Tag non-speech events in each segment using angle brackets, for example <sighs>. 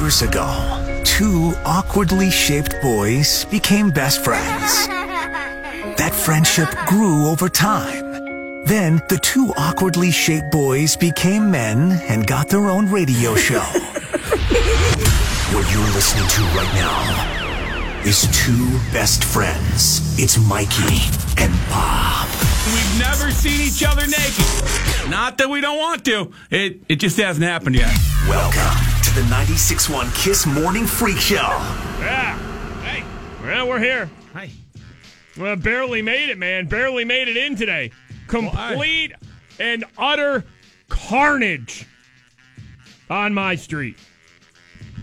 Years ago, two awkwardly shaped boys became best friends. That friendship grew over time. Then the two awkwardly shaped boys became men and got their own radio show. <laughs> what you're listening to right now is two best friends. It's Mikey and Bob. We've never seen each other naked. Not that we don't want to. It it just hasn't happened yet. Welcome to the 96.1 Kiss Morning Freak Show. Yeah. Hey. Well, we're here. Hi. Well, barely made it, man. Barely made it in today. Complete and utter carnage on my street.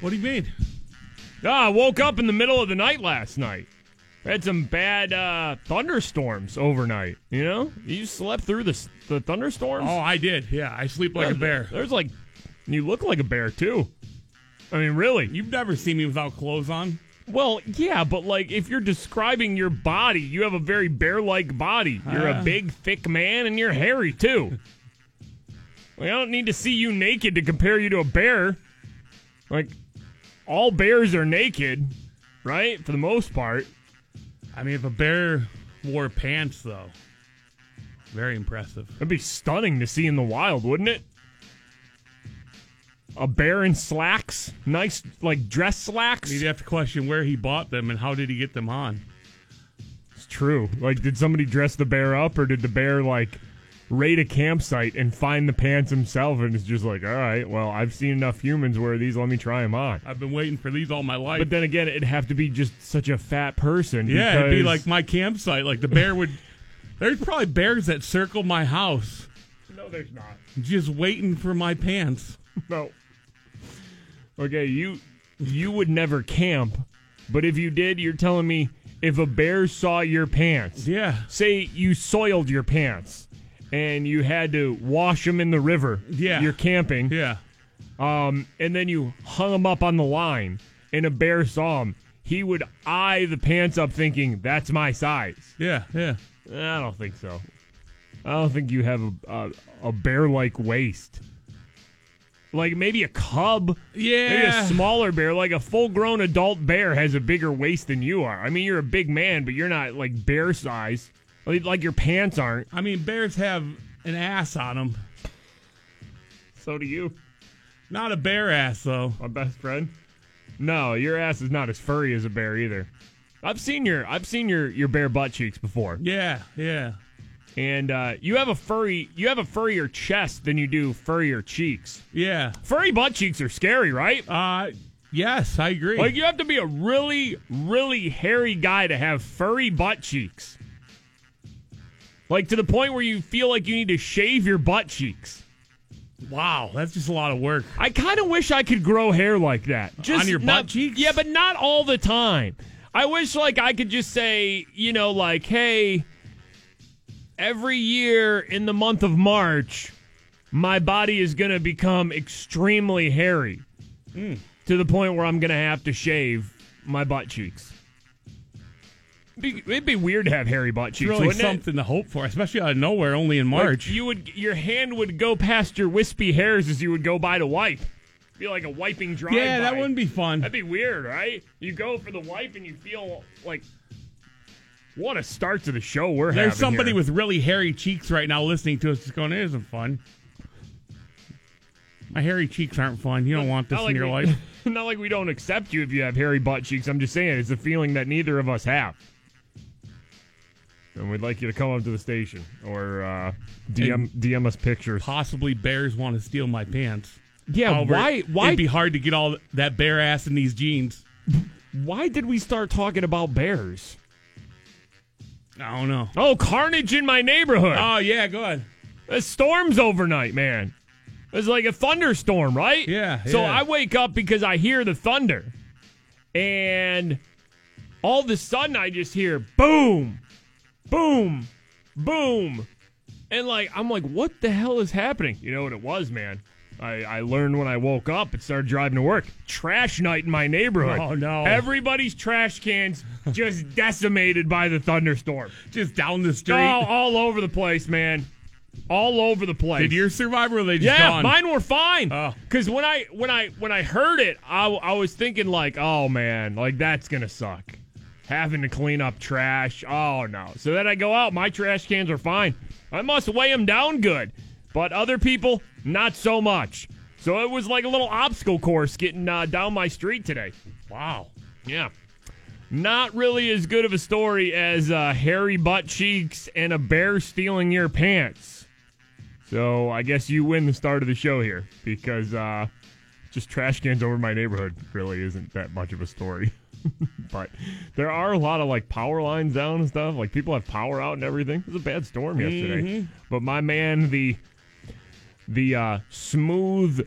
What do you mean? Ah, I woke up in the middle of the night last night. Had some bad uh, thunderstorms overnight. You know, you slept through the the thunderstorms. Oh, I did. Yeah, I sleep like a bear. There's like, you look like a bear too. I mean, really. You've never seen me without clothes on. Well, yeah, but like if you're describing your body, you have a very bear-like body. You're a Uh. big, thick man, and you're hairy too. Like, I don't need to see you naked to compare you to a bear. Like, all bears are naked, right? For the most part. I mean, if a bear wore pants, though, very impressive. That'd be stunning to see in the wild, wouldn't it? A bear in slacks, nice like dress slacks. You'd have to question where he bought them and how did he get them on. It's true. Like, did somebody dress the bear up, or did the bear like raid a campsite and find the pants himself? And it's just like, all right, well, I've seen enough humans wear these. Let me try them on. I've been waiting for these all my life. But then again, it'd have to be just such a fat person. yeah, it'd be like my campsite. Like the bear would. There's probably bears that circle my house, no, there's not. just waiting for my pants. <laughs> No. Okay, you you would never camp, but if you did, you're telling me if a bear saw your pants, Yeah. say you soiled your pants and you had to wash them in the river. Yeah. You're camping. Yeah. Um, and then you hung them up on the line, and a bear saw him. He would eye the pants up, thinking that's my size. Yeah. Yeah. I don't think so. I don't think you have a a, a bear-like waist. Like maybe a cub, maybe Yeah. a smaller bear, like a full-grown adult bear has a bigger waist than you are. I mean, you're a big man, but you're not like bear size. Like, like your pants aren't. I mean, bears have an ass on them. So do you, Not a bear ass, though. my best friend. No, your ass is not as furry as a bear either. I've seen your I've seen your your bare butt cheeks before. Yeah. Yeah. and uh, you have a furry you have a furrier chest than you do furrier cheeks. Yeah. Furry butt cheeks are scary, right? Uh, yes, I agree. Like you have to be a really really hairy guy to have furry butt cheeks. Like to the point where you feel like you need to shave your butt cheeks. wow, that's just a lot of work. I kind of wish I could grow hair like that. Just On your butt not- cheeks? Yeah, but not all the time. I wish like I could just say, you know, like, hey, every year in the month of March, my body is going to become extremely hairy Hmm. to the point where I'm going to have to shave my butt cheeks. Be, it'd be weird to have hairy butt cheeks, It's really wouldn't it? something to hope for, especially out of nowhere, only in Like, March. you would your hand would go past your wispy hairs as you would go by to wipe. Be like a wiping drive. yeah, that wouldn't be fun. That'd be weird, right? You go for the wipe and you feel like what a start to the show we're having. There's somebody here. with really hairy cheeks right now listening to us, just going, "It isn't fun." My hairy cheeks aren't fun. You don't want this Not in your we- life. <laughs> Not like we don't accept you if you have hairy butt cheeks. I'm just saying it's a feeling that neither of us have. And we'd like you to come up to the station or uh, DM DM us pictures. Possibly bears want to steal my pants. Yeah, However, why why It'd be hard to get all that bare ass in these jeans. why did we start talking about bears? I don't know. Oh, carnage in my neighborhood. Oh yeah, go ahead. A storm's overnight, man. It's like a thunderstorm, right? Yeah, So yeah. I wake up because I hear the thunder. And all of a sudden I just hear boom, boom, boom. And like I'm like, what the hell is happening? You know what it was, man? I, I learned when I woke up and started driving to work. Trash night in my neighborhood. Oh, no. Everybody's trash cans just <laughs> decimated by the thunderstorm. Just down the street. Oh, all over the place, man. all over the place. Did yours survive or they just yeah, gone? mine were fine. Oh. Because when I when I when I heard it, I, I was thinking like, oh man, like that's gonna suck. Having to clean up trash. Oh no. So then I go out, my trash cans are fine. I must weigh them down good, but other people not so much. So it was like a little obstacle course getting uh, down my street today. Wow. Yeah. Not really as good of a story as uh, hairy butt cheeks and a bear stealing your pants. So I guess you win the start of the show here because uh, just trash cans over my neighborhood really isn't that much of a story. <laughs> <laughs> but there are a lot of like power lines down and stuff. Like people have power out and everything. It was a bad storm yesterday. But my man, the the uh, smooth,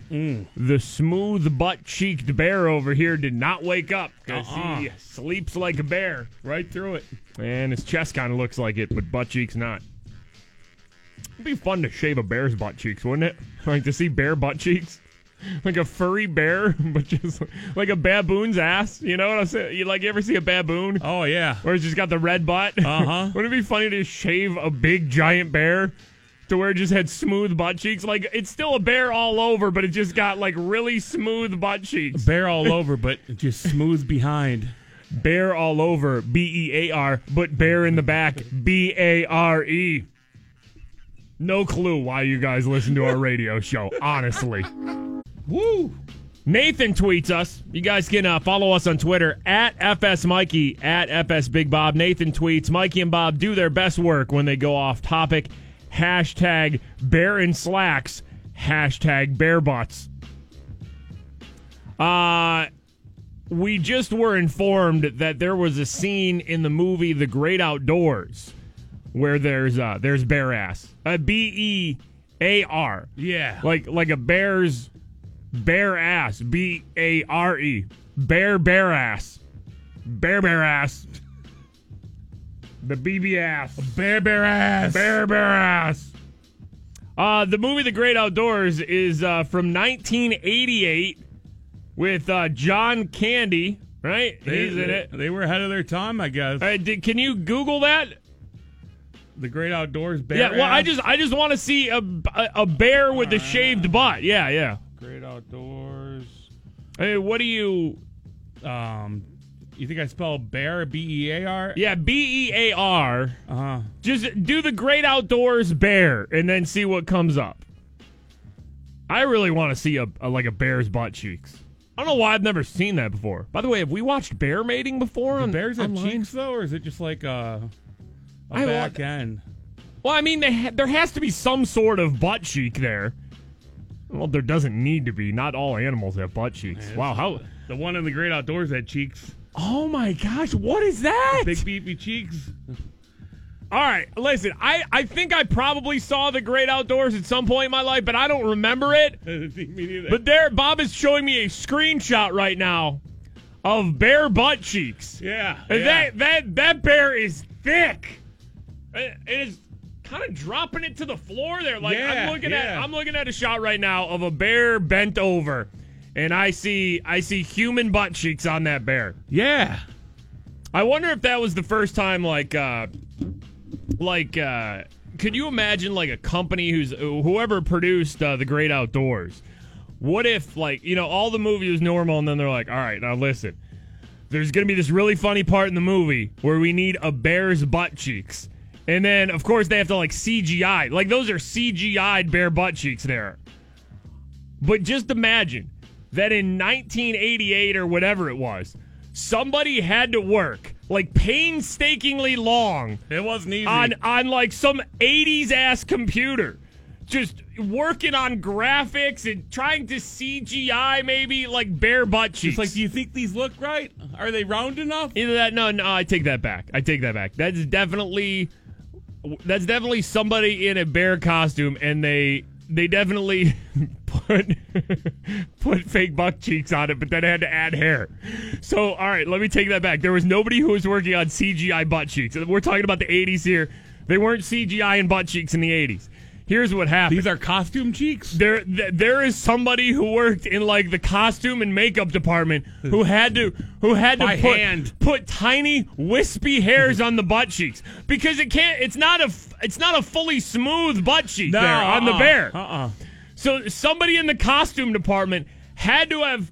the smooth butt cheeked bear over here did not wake up because he sleeps like a bear, Right through it. and his chest kind of looks like it, but butt cheeks not. It'd be fun to shave a bear's butt cheeks, wouldn't it? <laughs> Like to see bear butt cheeks, <laughs> like a furry bear, <laughs> but just like a baboon's ass. You know what I'm saying? You like you ever see a baboon? Oh, yeah. Where it's just got the red butt. Uh-huh. <laughs> Wouldn't it be funny to shave a big giant bear to where it just had smooth butt cheeks? Like it's still a bear all over, but it just got like really smooth butt cheeks. Bear all over, but just smooth behind. Bear all over, B E A R, but bear in the back, B A R E. No clue why you guys listen to our radio show, honestly. Woo! Nathan tweets us. You guys can uh, follow us on Twitter at FS Mikey, at FS Big Bob. Nathan tweets, Mikey and Bob do their best work when they go off topic. Hashtag bear in slacks. Hashtag bear butts. Uh, we just were informed that there was a scene in the movie The Great Outdoors where there's uh there's bear ass. A B E A R Yeah. like like a bear's bare ass. B a r e. Bear bear ass. Bear bear ass. The bb ass. Bear, bear ass. bear bear ass. Uh the movie the great outdoors is uh from 1988 with uh john candy right? They, he's in they- it. They were ahead of their time, I guess. uh, did, can you google that? The great outdoors bear. yeah well i just i just want to see a, a, a bear with a shaved butt. Yeah yeah Great outdoors. hey what do you Um, you think I spell bear B E A R? yeah b-e-a-r Uh huh. Just do the great outdoors bear and then see what comes up. I really want to see a, a like a bear's butt cheeks. I don't know why I've never seen that before. By the way, have we watched bear mating before? on Bears have online? cheeks though, or is it just like a, a I back want- end? Well, I mean, they ha- there has to be some sort of butt cheek there. Well, there doesn't need to be. Not all animals have butt cheeks. wow, how? The one in the great outdoors had cheeks, Oh my gosh, what is that? big beefy cheeks. All right, listen, I, I think I probably saw the great outdoors at some point in my life, but I don't remember it. <laughs> Me neither. But there, Bob is showing me a screenshot right now of bear butt cheeks. yeah, yeah. That that that bear is thick. It is kind of dropping it to the floor there. Like Yeah, I'm looking at. I'm looking at a shot right now of a bear bent over, and I see I see human butt cheeks on that bear. yeah. I wonder if that was the first time like uh like uh could you imagine like a company who's whoever produced uh, the great outdoors what if like you know all the movie was normal and then they're like all right now listen there's gonna be this really funny part in the movie where we need a bear's butt cheeks and then of course they have to like cgi like those are cgi'd bear butt cheeks there but just imagine that in 1988 or whatever it was, somebody had to work like painstakingly long It wasn't easy. on on like some 80s ass computer. Just working on graphics and trying to CGI maybe like bare butt cheeks. It's like, do you think these look right? Are they round enough? Either that, no, no, I take that back. I take that back. That's definitely, that's definitely somebody in a bear costume, and they they definitely <laughs> put <laughs> put fake buck cheeks on it, but then I had to add hair. So, all right, let me take that back. There was nobody who was working on CGI butt cheeks. We're talking about the '80s here. They weren't CGI and butt cheeks in the '80s. Here's what happened. These are costume cheeks. there th- there is somebody who worked in like the costume and makeup department who had to who had to By put, hand. put tiny wispy hairs on the butt cheeks because it can't it's not a it's not a fully smooth butt cheek there on the uh-uh, bear. Uh-uh. So somebody in the costume department had to have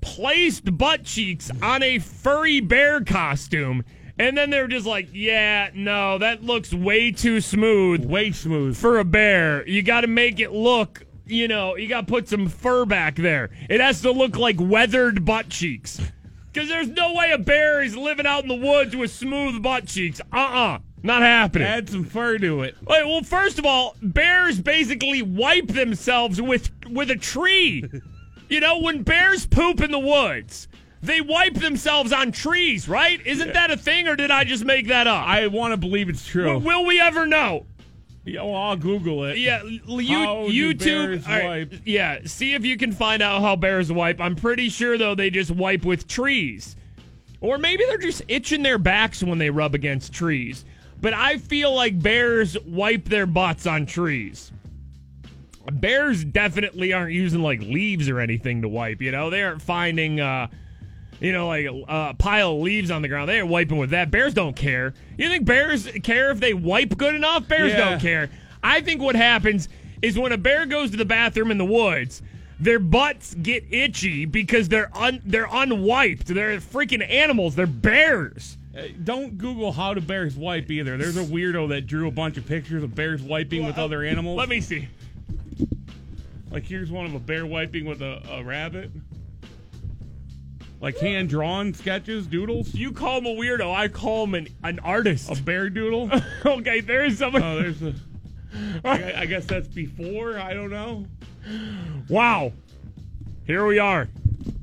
placed butt cheeks on a furry bear costume and then they're just like, "Yeah, no, that looks way too smooth Way smooth. for a bear. You got to make it look, you know, you got to put some fur back there. It has to look like weathered butt cheeks. Because there's no way a bear is living out in the woods with smooth butt cheeks. Uh uh Not happening. Add some fur to it. Wait, well, first of all, bears basically wipe themselves with with a tree. you know, when bears poop in the woods, they wipe themselves on trees, right? Isn't that a thing, or did I just make that up? I want to believe it's true. But will we ever know? Yeah, well, I'll Google it. Yeah, you, YouTube. right? Yeah, see if you can find out how bears wipe. I'm pretty sure though they just wipe with trees, or maybe they're just itching their backs when they rub against trees. But I feel like bears wipe their butts on trees. Bears definitely aren't using like leaves or anything to wipe. You know, they aren't finding. uh you know, like a pile of leaves on the ground. They are wiping with that. Bears don't care. You think bears care if they wipe good enough? Bears Yeah. don't care. I think what happens is when a bear goes to the bathroom in the woods, their butts get itchy because they're un- they're unwiped. They're freaking animals. They're bears. Uh, Don't Google how do bears wipe either. There's a weirdo that drew a bunch of pictures of bears wiping with other animals. Let me see. Like here's one of a bear wiping with a, a rabbit. Like hand drawn sketches, doodles. You call him a weirdo. I call him an, an artist. A bear doodle. <laughs> okay, there's somebody. oh, there's a. I, I guess that's before. I don't know. wow. Here we are.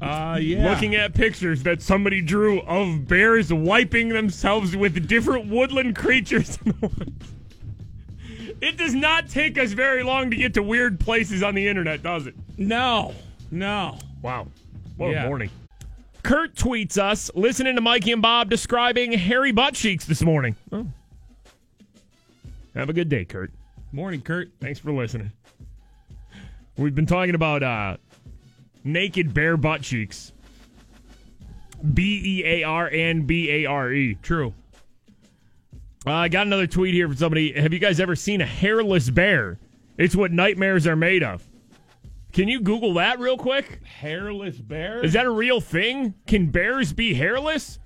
Uh, yeah. looking at pictures that somebody drew of bears wiping themselves with different woodland creatures in the woods. It does not take us very long to get to weird places on the internet, does it? No, no. Wow. What Yeah. a morning. Kurt tweets us listening to Mikey and Bob describing hairy butt cheeks this morning. Oh. Have a good day, Kurt. Morning, Kurt. Thanks for listening. We've been talking about uh, naked bear butt cheeks. B E A R and B A R E. True. Uh, I got another tweet here from somebody. Have you guys ever seen a hairless bear? It's what nightmares are made of. Can you Google that real quick? Hairless bear. Is that a real thing? Can bears be hairless?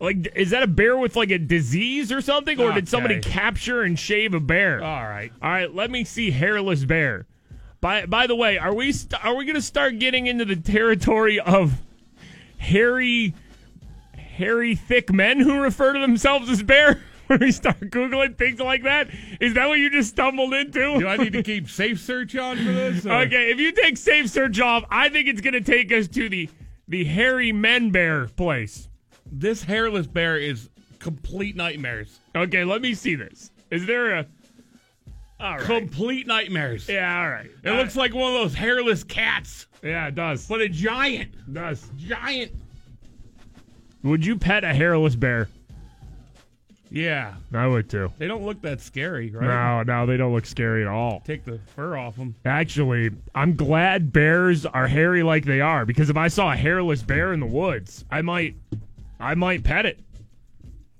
Like, is that a bear with like a disease or something, or did somebody capture and shave a bear? all right? All right, let me see hairless bear. By by the way, are we st- are we going to start getting into the territory of hairy hairy thick men who refer to themselves as bear? When we start googling things like that, is that what you just stumbled into? Do I need to keep safe search on for this? or- okay, if you take safe search off, I think it's going to take us to the the hairy men bear place. This hairless bear is complete nightmares. Okay, let me see this. Is there a all right? Complete nightmares. yeah, all right. It looks like one of those hairless cats, yeah, it does. but a giant, It does. giant. Would you pet a hairless bear? Yeah, I would too. they don't look that scary, right? No, no, they don't look scary at all. Take the fur off them. Actually, I'm glad bears are hairy like they are because if I saw a hairless bear in the woods, I might, I might pet it.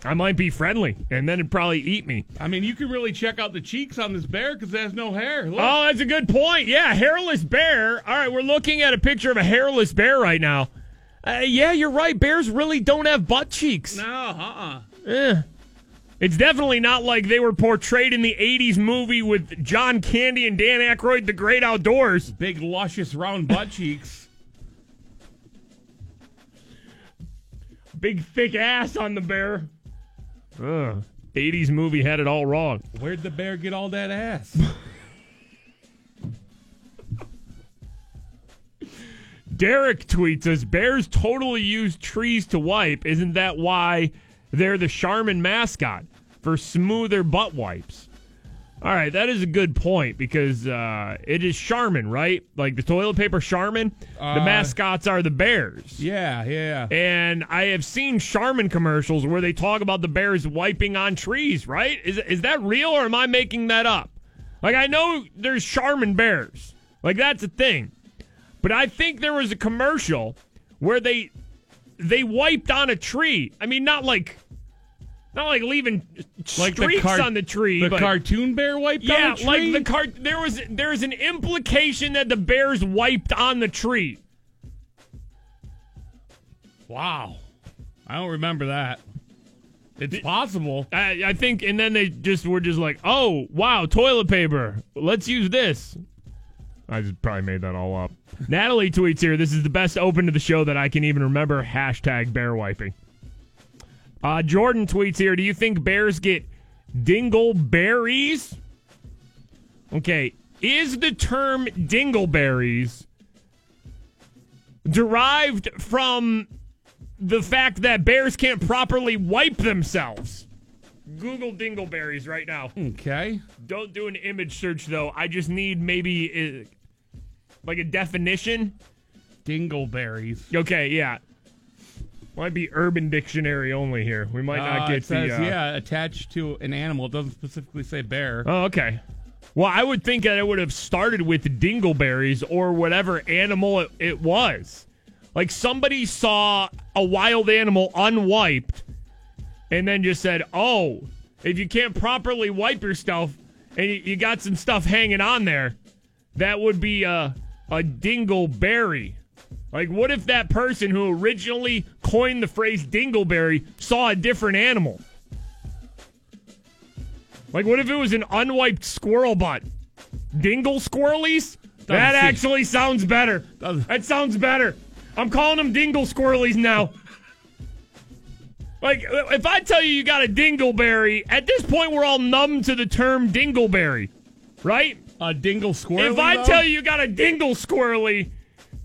I might be friendly, and then it'd probably eat me. I mean, you can really check out the cheeks on this bear because it has no hair. Look. Oh, that's a good point. Yeah, hairless bear. All right, we're looking at a picture of a hairless bear right now. Uh, yeah, you're right. Bears really don't have butt cheeks. no, uh-uh. Eh. It's definitely not like they were portrayed in the 80s movie with John Candy and Dan Aykroyd, The Great Outdoors. Big, luscious, round butt <laughs> cheeks. Big, thick ass on the bear. Ugh. 80s movie had it all wrong. Where'd the bear get all that ass? <laughs> Derek tweets us Bears totally use trees to wipe. Isn't that why they're the Charmin mascot? For smoother butt wipes. All right, that is a good point because uh, it is Charmin, right? Like the toilet paper Charmin. the Uh, mascots are the bears. yeah, yeah. And I have seen Charmin commercials where they talk about the bears wiping on trees, right? Is, is that real or am I making that up? Like I know there's Charmin bears. Like that's a thing. But I think there was a commercial where they they wiped on a tree. I mean not like not like leaving Like the streaks car- on the tree. The but, cartoon bear wiped Yeah, like the car there was there's an implication that the bears wiped on the tree. Wow. I don't remember that. It's possible. I, I think, and then they just were just like, "Oh, wow, toilet paper. Let's use this." I just probably made that all up. Natalie tweets here. This is the best open to the show that I can even remember. Hashtag bear wiping. Uh, Jordan tweets here. Do you think bears get dingleberries? Okay, is the term dingleberries derived from the fact that bears can't properly wipe themselves. Google dingleberries right now. Okay. Don't do an image search though. I just need maybe uh, like a definition. Dingleberries. Okay, yeah. Might be Urban Dictionary only here. We might not Uh, get it says, the. Uh, yeah, attached to an animal. It doesn't specifically say bear. Oh, okay. Well, I would think that it would have started with dingleberries or whatever animal it, it was. Like somebody saw a wild animal unwiped and then just said, oh, if you can't properly wipe yourself and you, you got some stuff hanging on there, that would be a, a dingleberry. Like, what if that person who originally coined the phrase dingleberry saw a different animal? Like, what if it was an unwiped squirrel butt? Dingle squirrelies? That actually sounds better. That sounds better. I'm calling them dingle squirrelies now. Like, if I tell you you got a dingleberry, at this point we're all numb to the term dingleberry, right? A dingle squirrel. if I tell you you got a dingle squirrely,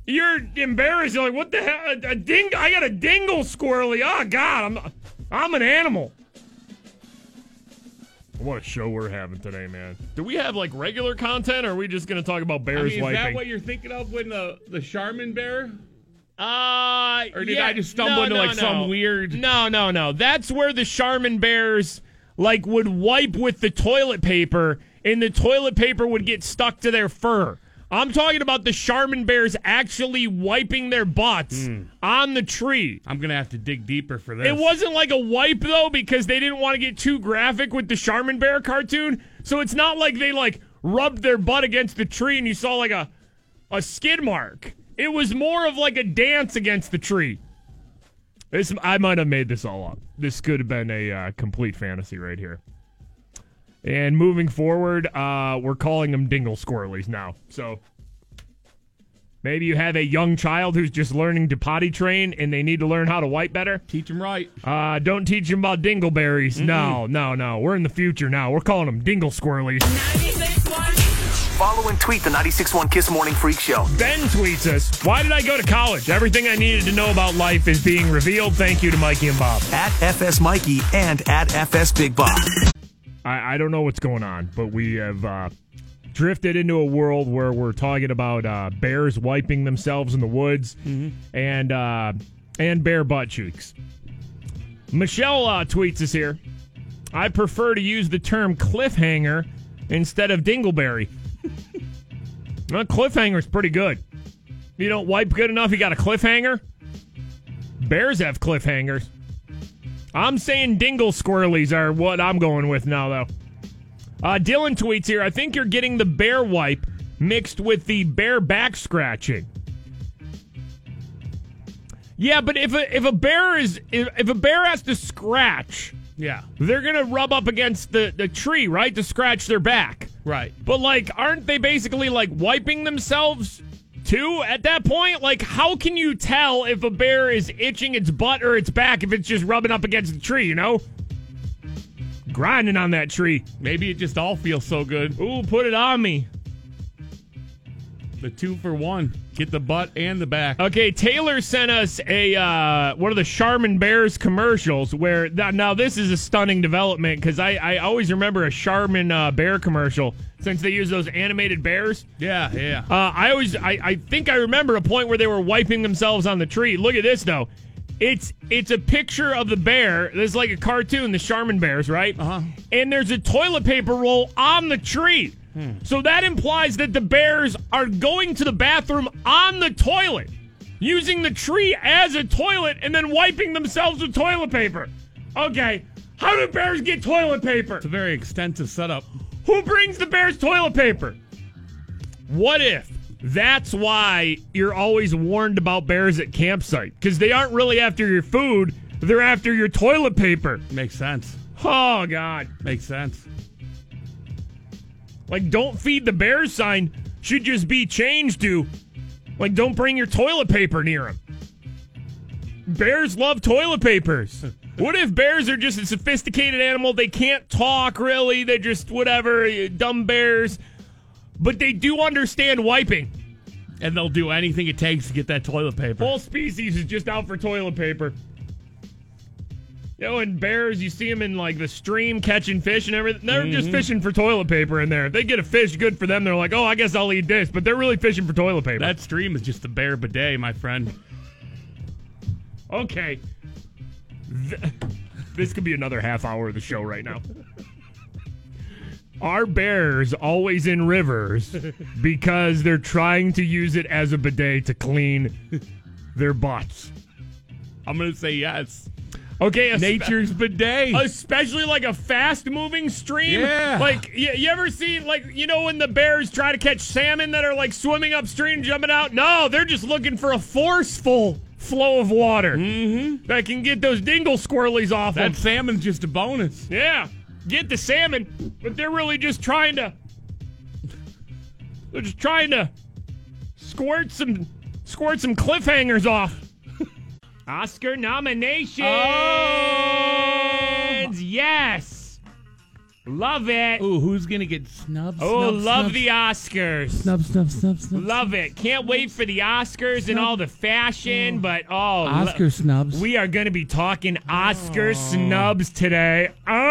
you're embarrassed. You're like, what the hell? A, a ding? I got a dingle squirrely. Oh God, I'm I'm an animal. What a show we're having today, man. Do we have like regular content, or are we just going to talk about I bears mean, is wiping? that what you're thinking of when the the Charmin bear? Uh, Or did yeah, I just stumble no, into, no, like, some weird- No, no, no. That's where the Charmin bears like would wipe with the toilet paper, and the toilet paper would get stuck to their fur. I'm talking about the Charmin bears actually wiping their butts Hmm. on the tree. I'm gonna have to dig deeper for this. It wasn't like a wipe though, because they didn't want to get too graphic with the Charmin bear cartoon. So it's not like they like rubbed their butt against the tree and you saw like a a skid mark. It was more of like a dance against the tree. This I might have made this all up. This could have been a uh, complete fantasy right here. And moving forward, uh, we're calling them dingle squirrelies now. So maybe you have a young child who's just learning to potty train and they need to learn how to wipe better. Teach them right. Uh, don't teach them about dingleberries. No, no, no. We're in the future now. We're calling them dingle squirrelies. Follow and tweet the 96.1 Kiss Morning Freak Show. Ben tweets us, Why did I go to college? Everything I needed to know about life is being revealed. Thank you to Mikey and Bob. At FS Mikey and at FS Big Bob. I, I don't know what's going on, but we have uh, drifted into a world where we're talking about uh, bears wiping themselves in the woods and uh, and bear butt cheeks. Michelle uh, tweets us here. I prefer to use the term cliffhanger instead of dingleberry. <laughs> well, is pretty good. You don't wipe good enough, you got a cliffhanger. Bears have cliffhangers. I'm saying dingle squirrelies are what I'm going with now, though. Uh, Dylan tweets here. I think you're getting the bear wipe mixed with the bear back scratching. Yeah, but if a if a bear is if, if a bear has to scratch, Yeah. they're gonna rub up against the the tree, right, to scratch their back. Right. But like, aren't they basically like wiping themselves too at that point? Like, how can you tell if a bear is itching its butt or its back if it's just rubbing up against the tree? You know, grinding on that tree. Maybe it just all feels so good. Ooh, put it on me. The two for one. Get the butt and the back. Okay, Taylor sent us a uh, one of the Charmin Bears commercials. Where th- now this is a stunning development because I, I always remember a Charmin uh, bear commercial since they use those animated bears. Yeah, yeah. Uh, I always, I, I think I remember a point where they were wiping themselves on the tree. Look at this though. It's it's a picture of the bear. There's like a cartoon, the Charmin bears, right? Uh-huh. And there's a toilet paper roll on the tree. So that implies that the bears are going to the bathroom on the toilet, using the tree as a toilet, and then wiping themselves with toilet paper. Okay, how do bears get toilet paper? It's a very extensive setup. Who brings the bears toilet paper? What if that's why you're always warned about bears at campsite? Because they aren't really after your food, they're after your toilet paper. Makes sense. Oh, God. Makes sense. Like, don't feed the bears sign should just be changed to, like, don't bring your toilet paper near them. Bears love toilet papers. <laughs> What if bears are just a sophisticated animal? They can't talk really. They're just whatever, dumb bears. But they do understand wiping. And they'll do anything it takes to get that toilet paper. Whole species is just out for toilet paper. You know, and bears, you see them in like the stream catching fish and everything. They're just mm-hmm. fishing for toilet paper in there. If they get a fish, good for them. They're like, oh, I guess I'll eat this. But they're really fishing for toilet paper. That stream is just a bear bidet, my friend. okay. Th- this could be another half hour of the show right now. Are bears always in rivers <laughs> because they're trying to use it as a bidet to clean their butts? I'm going to say yes. Okay, Nature's bidet. especially like a fast moving stream. Yeah. Like you, you ever see like you know when the bears try to catch salmon that are like swimming upstream, jumping out? No, they're just looking for a forceful flow of water Mm-hmm. that can get those dingle squirrelies off That them. salmon's just a bonus. Yeah, get the salmon, but they're really just trying to. They're just trying to squirt some squirt some cliffhangers off. Oscar nominations. Oh! Yes. Love it. Ooh, who's going to get snubbed? Oh, snub, love snub, the Oscars. Snub, snub, snub, snub. Love it. Can't wait for the Oscars and all the fashion, oh. but oh, lo- Oscar snubs. we are going to be talking Oscar oh. snubs today. Oh.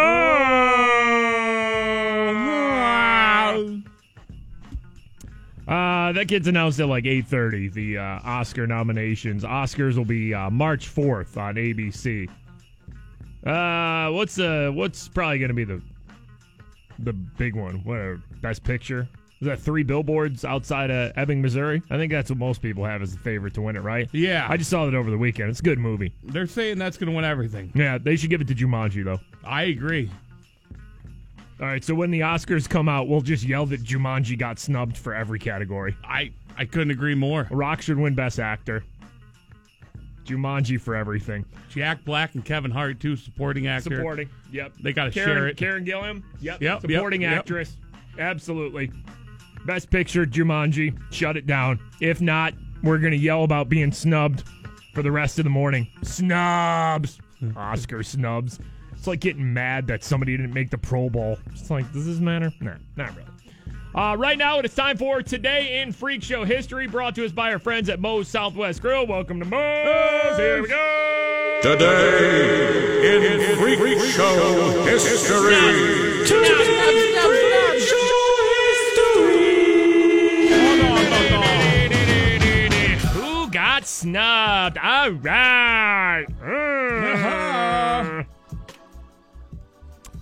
Uh, that gets announced at like 8.30, the uh, Oscar nominations. Oscars will be uh, March 4th on ABC. Uh, what's uh, what's probably going to be the the big one? What, Best Picture? Is that three billboards outside of Ebbing, Missouri? I think that's what most people have as the favorite to win it, right? Yeah. I just saw that over the weekend. It's a good movie. They're saying that's going to win everything. Yeah, they should give it to Jumanji, though. I agree. All right, so when the Oscars come out, we'll just yell that Jumanji got snubbed for every category. I, I couldn't agree more. Rock should win Best Actor. Jumanji for everything. Jack Black and Kevin Hart, too, supporting actor. Supporting. Yep. They gotta share it. Karen Gillan. Yep. Yep, yep, Supporting yep. actress. Absolutely. Best picture, Jumanji. Shut it down. If not, we're gonna yell about being snubbed for the rest of the morning. Snubs. <laughs> Oscar snubs. It's like getting mad that somebody didn't make the Pro Bowl. It's like, does this matter? Nah, not really. Uh, right now, it is time for Today in Freak Show History, brought to us by our friends at Moe's Southwest Grill. Welcome to Moe's. Here we go. Today in Freak, Show history. Who got snubbed? All right.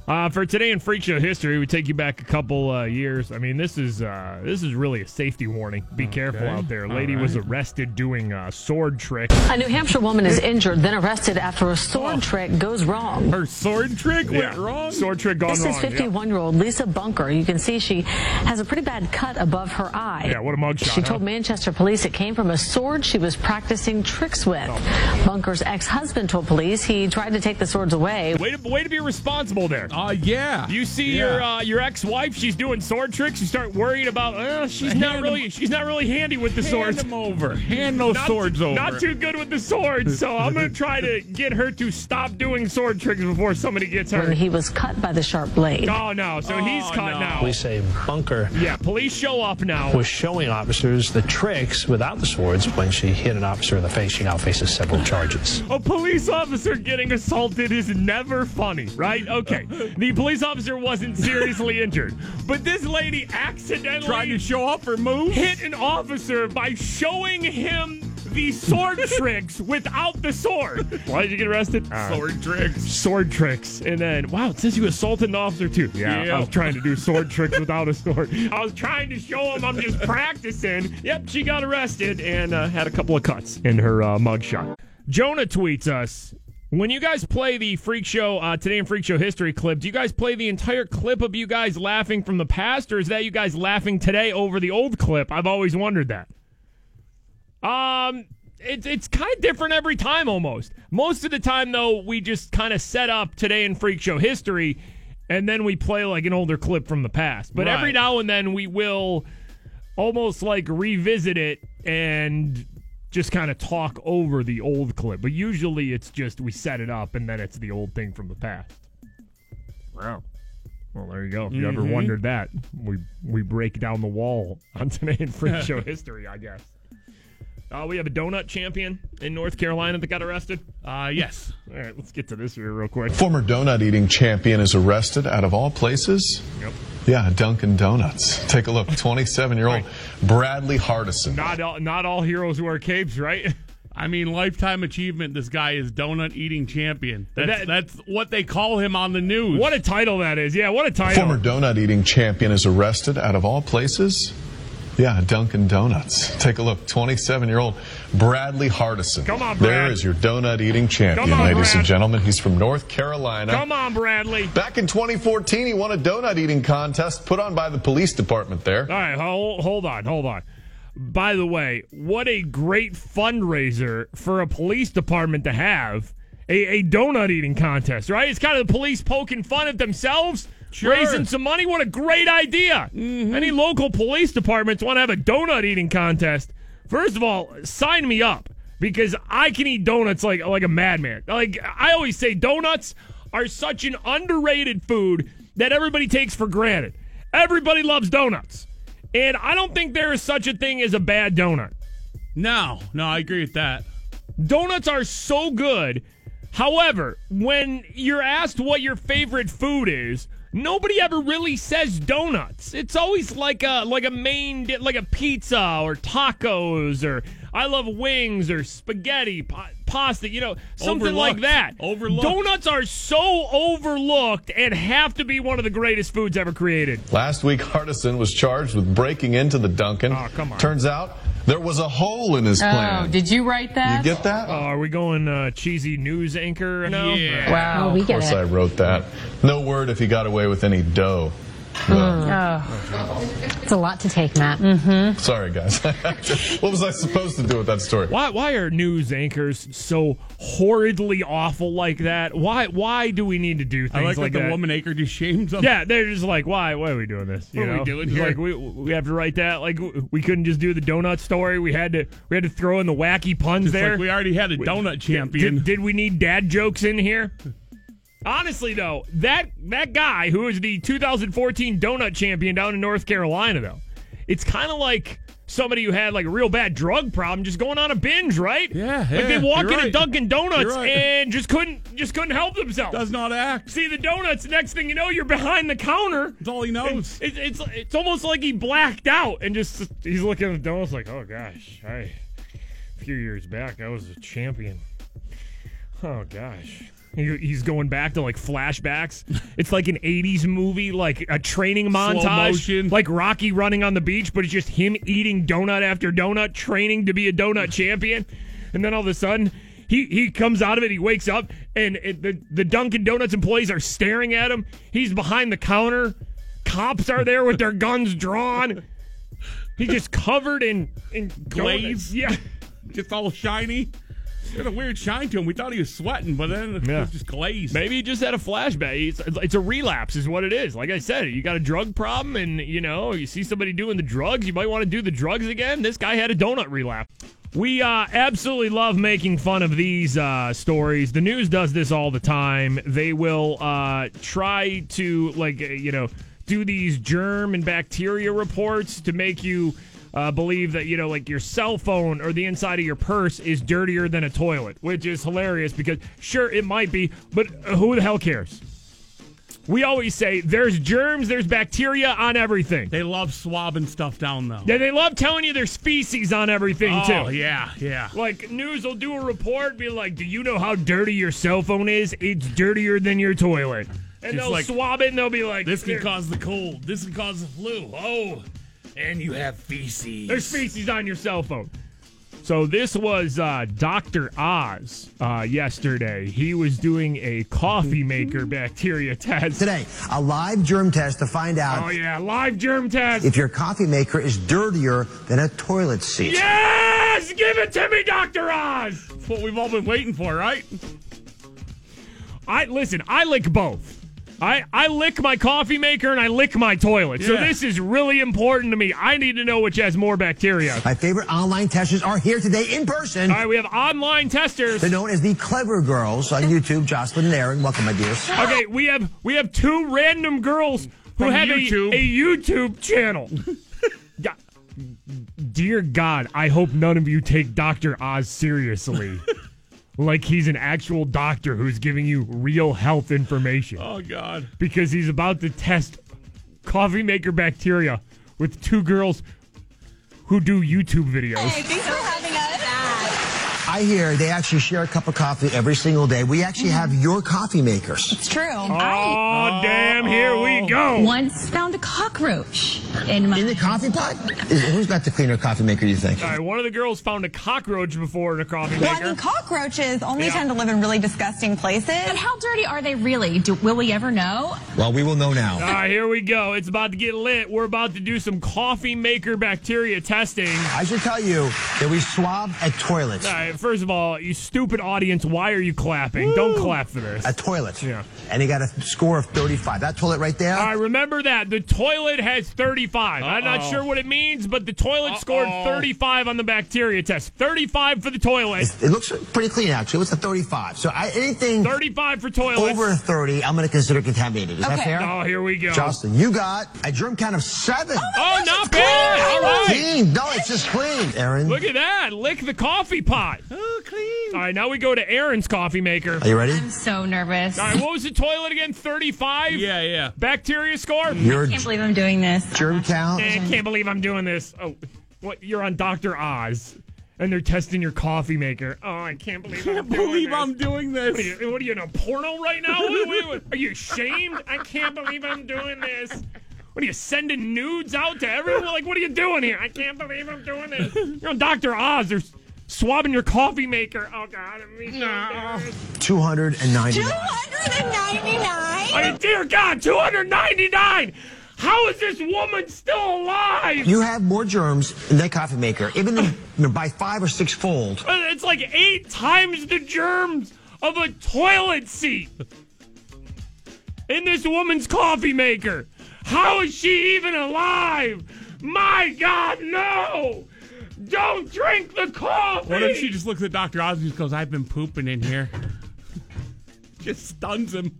Uh, for today in Freak Show history, we take you back a couple uh, years. I mean, this is uh, this is really a safety warning. Be careful out there. Lady was arrested doing a sword trick. A New Hampshire woman is injured, then arrested after a sword trick goes wrong. Her sword trick went wrong? Sword trick gone This wrong. is 51 year old Lisa Bunker. You can see she has a pretty bad cut above her eye. Yeah, what a mugshot, She huh? told Manchester police it came from a sword she was practicing tricks with. Oh. Bunker's ex husband told police he tried to take the swords away. Way to way to be responsible there. Uh, yeah. You see Yeah. your uh, your ex-wife, she's doing sword tricks. You start worrying about, uh, she's not Hand really she's not really handy with the Hand swords. them over. Hand those Not swords too, over. Not too good with the swords, so I'm gonna try to get her to stop doing sword tricks before somebody gets When hurt. he was cut by the sharp blade. Oh no, so he's Oh, caught no. now. Police say Bunker Yeah, police show up now. was showing officers the tricks without the swords. When she hit an officer in the face, she now faces several charges. A police officer getting assaulted is never funny, right? Okay. The police officer wasn't seriously injured, but this lady accidentally Trying to show off her move. hit an officer by showing him the sword <laughs> tricks without the sword. Why did you get arrested? Uh, Sword tricks. sword tricks. And then, wow, it says you assaulted an officer too. Yeah, Yeah. I was trying to do sword tricks without a sword. <laughs> I was trying to show him I'm just practicing. Yep, she got arrested and uh, had a couple of cuts in her uh, mugshot. Jonah tweets us. When you guys play the Freak Show uh, Today in Freak Show history clip, do you guys play the entire clip of you guys laughing from the past, or is that you guys laughing today over the old clip? I've always wondered that. Um, it's it's kind of different every time almost. Most of the time though, we just kind of set up today in Freak Show history, and then we play like an older clip from the past. But every now and then we will almost like revisit it and just kind of talk over the old clip. But usually it's just we set it up and then it's the old thing from the past. Wow. Well, there you go. If you ever mm-hmm. wondered that, we we break down the wall on <laughs> today in Freak Show <laughs> history, I guess. Uh, we have a donut champion in North Carolina that got arrested. Uh, yes. All right, let's get to this here real quick. Former donut eating champion is arrested out of all places. Yep. Yeah, Dunkin' Donuts. Take a look. <laughs> 27 year old Bradley Hardison. Not all, not all heroes wear capes, right? <laughs> I mean, lifetime achievement. This guy is donut eating champion. That's, That- that's what they call him on the news. What a title that is. Yeah, what a title. Former donut eating champion is arrested out of all places. Yeah, Dunkin' Donuts. Take a look. 27 year old Bradley Hardison. Come on, Brad. There is your donut eating champion, on, ladies Brad. and gentlemen. He's from North Carolina. Come on, Bradley. Back in 2014, he won a donut eating contest put on by the police department there. All right, hold, hold on, hold on. By the way, what a great fundraiser for a police department to have a, a donut eating contest, right? It's kind of the police poking fun at themselves, raising some money. What a great idea. Mm-hmm. Any local police departments want to have a donut eating contest. First of all, sign me up because I can eat donuts like like a madman. Like I always say donuts are such an underrated food that everybody takes for granted. Everybody loves donuts. And I don't think there is such a thing as a bad donut. No, no, I agree with that. Donuts are so good. However, when you're asked what your favorite food is, nobody ever really says donuts. It's always like a like a main di- like a pizza or tacos or I love wings or spaghetti, pa- pasta, you know, something like that. Overlooked. Donuts are so overlooked and have to be one of the greatest foods ever created. Last week, Hardison was charged with breaking into the Dunkin'. Oh, come on. Turns out there was a hole in his plan. Oh, did you write that? you get that? Uh, are we going uh, cheesy news anchor now? Yeah. wow. we of get course, I wrote that. No word if he got away with any dough. It's a lot to take, Matt. Mm-hmm. Sorry, guys. <laughs> what was I supposed to do with that story? Why why are news anchors so horridly awful like that? Why why do we need to do I things like, like, that the woman anchor just shames him. yeah, they're just like, why? Why are we doing this? You What are we know? doing here? Like we we have to write that. Like we couldn't just do the donut story. We had to we had to throw in the wacky puns It's there. like we already had a donut champion. Did, did we need dad jokes in here? Honestly, though, that that guy who is the 2014 donut champion down in North Carolina, though, it's kind of like somebody who had like a real bad drug problem just going on a binge, right? Yeah, like yeah, they walk into right. Dunkin' Donuts right. and just couldn't just couldn't help themselves. Does not act. See the donuts. Next thing you know, you're behind the counter. That's all he knows. It, it's it's almost like he blacked out and just he's looking at the donuts like, oh gosh, I a few years back I was a champion. Oh gosh. He- He's going back to like flashbacks. It's like an '80s movie, like a training montage, like Rocky running on the beach, but it's just him eating donut after donut, training to be a donut champion. And then all of a sudden, he he comes out of it. He wakes up, and it, the the Dunkin' Donuts employees are staring at him. He's behind the counter. Cops are there with their guns drawn. He's just covered in in Glaze? donuts. Yeah. Just all shiny. Had a weird shine to him. We thought he was sweating, but then it Yeah. was just glazed. Maybe he just had a flashback. It's, it's a relapse, is what it is. Like I said, you got a drug problem, and you know you see somebody doing the drugs, you might want to do the drugs again. This guy had a donut relapse. We uh, absolutely love making fun of these uh, stories. The news does this all the time. They will uh, try to like uh, you know do these germ and bacteria reports to make you uh, believe that you know like your cell phone or the inside of your purse is dirtier than a toilet, which is hilarious because sure it might be, but who the hell cares? we always say there's germs, there's bacteria on everything. They love swabbing stuff down though. Yeah, they love telling you there's feces on everything Oh too. yeah, yeah. Like news will do a report, be like, "Do you know how dirty your cell phone is? It's dirtier than your toilet." And It's they'll like, swab it, and they'll be like, This can cause the cold. This can cause the flu. Oh, and you have feces. There's feces on your cell phone. So this was uh, Dr. Oz uh, yesterday. He was doing a coffee <laughs> maker bacteria test. Today, a live germ test to find out Oh yeah, live germ test. if your coffee maker is dirtier than a toilet seat. Yes, give it to me, Dr. Oz. That's what we've all been waiting for, right? I listen. I lick both. I, I lick my coffee maker and I lick my toilet. So this is really important to me. I need to know which has more bacteria. My favorite online testers are here today in person. All right, we have online testers. They're known as the Clever Girls on YouTube. Jocelyn and Aaron, welcome, my dears. Okay, we have we have two random girls who From have YouTube. A, a YouTube channel. <laughs> Dear God, I hope none of you take Dr. Oz seriously. <laughs> like he's an actual doctor who's giving you real health information. Oh God. Because he's about to test coffee maker bacteria with two girls who do YouTube videos. thanks for having us. I hear they actually share a cup of coffee every single day. We actually have your coffee makers. It's true. Oh, damn, here we oh. go. Once found a cockroach in my In the coffee pot? Is, who's got the cleaner coffee maker, you think? All right, one of the girls found a cockroach before in a coffee Well, I maker. mean, cockroaches only Yeah. tend to live in really disgusting places. But how dirty are they really? Do, will we ever know? Well, we will know now. right, here we go. It's about to get lit. We're about to do some coffee maker bacteria testing. I should tell you that we swab at toilets. All right, first of all, you stupid audience, why are you clapping? Don't clap for this. A toilet. Yeah. And he got a score of 35. That toilet right there? All right, remember that. The toilet has 35. I'm not sure what it means, but the toilet scored Uh-oh. 35 on the bacteria test. 35 for the toilet, It looks pretty clean, actually. What's a 35? So I, anything 35 for toilet. over 30, I'm going to consider contaminated. Is that fair? Oh, here we go. Justin, you got a germ count of seven. Oh, not bad. All right. Clean. No, it's just clean. Aaron, Look at that. Lick the coffee pot. Clean. All right, now we go to Aaron's coffee maker. are you ready? I'm so nervous. All right, what was the toilet again? 35? Yeah, yeah. Bacteria score? Your I can't believe I'm doing this. germ count. Eh, I can't believe I'm doing this. Oh, what? You're on Dr. Oz, and they're testing your coffee maker. Oh, I can't believe I'm Can't doing believe this. I'm doing What are, this. you, what are you in a porno right now? What- what- what- are you ashamed? I can't believe I'm doing this. What are you sending nudes out to everyone? Like, what are you doing here? I can't believe I'm doing this. You're on Dr. Oz. They're swabbing your coffee maker. Oh God, I'm so 290. 299. I mean, dear God, 299. How is this woman still alive? You have more germs in that coffee maker, even in, you know, by five or six fold. Uh, It's like eight times the germs of a toilet seat in this woman's coffee maker. How is she even alive? My God, no! Don't drink the coffee. What if she just looks at Dr. Oz and just goes, I've been pooping in here? <laughs> just stuns him.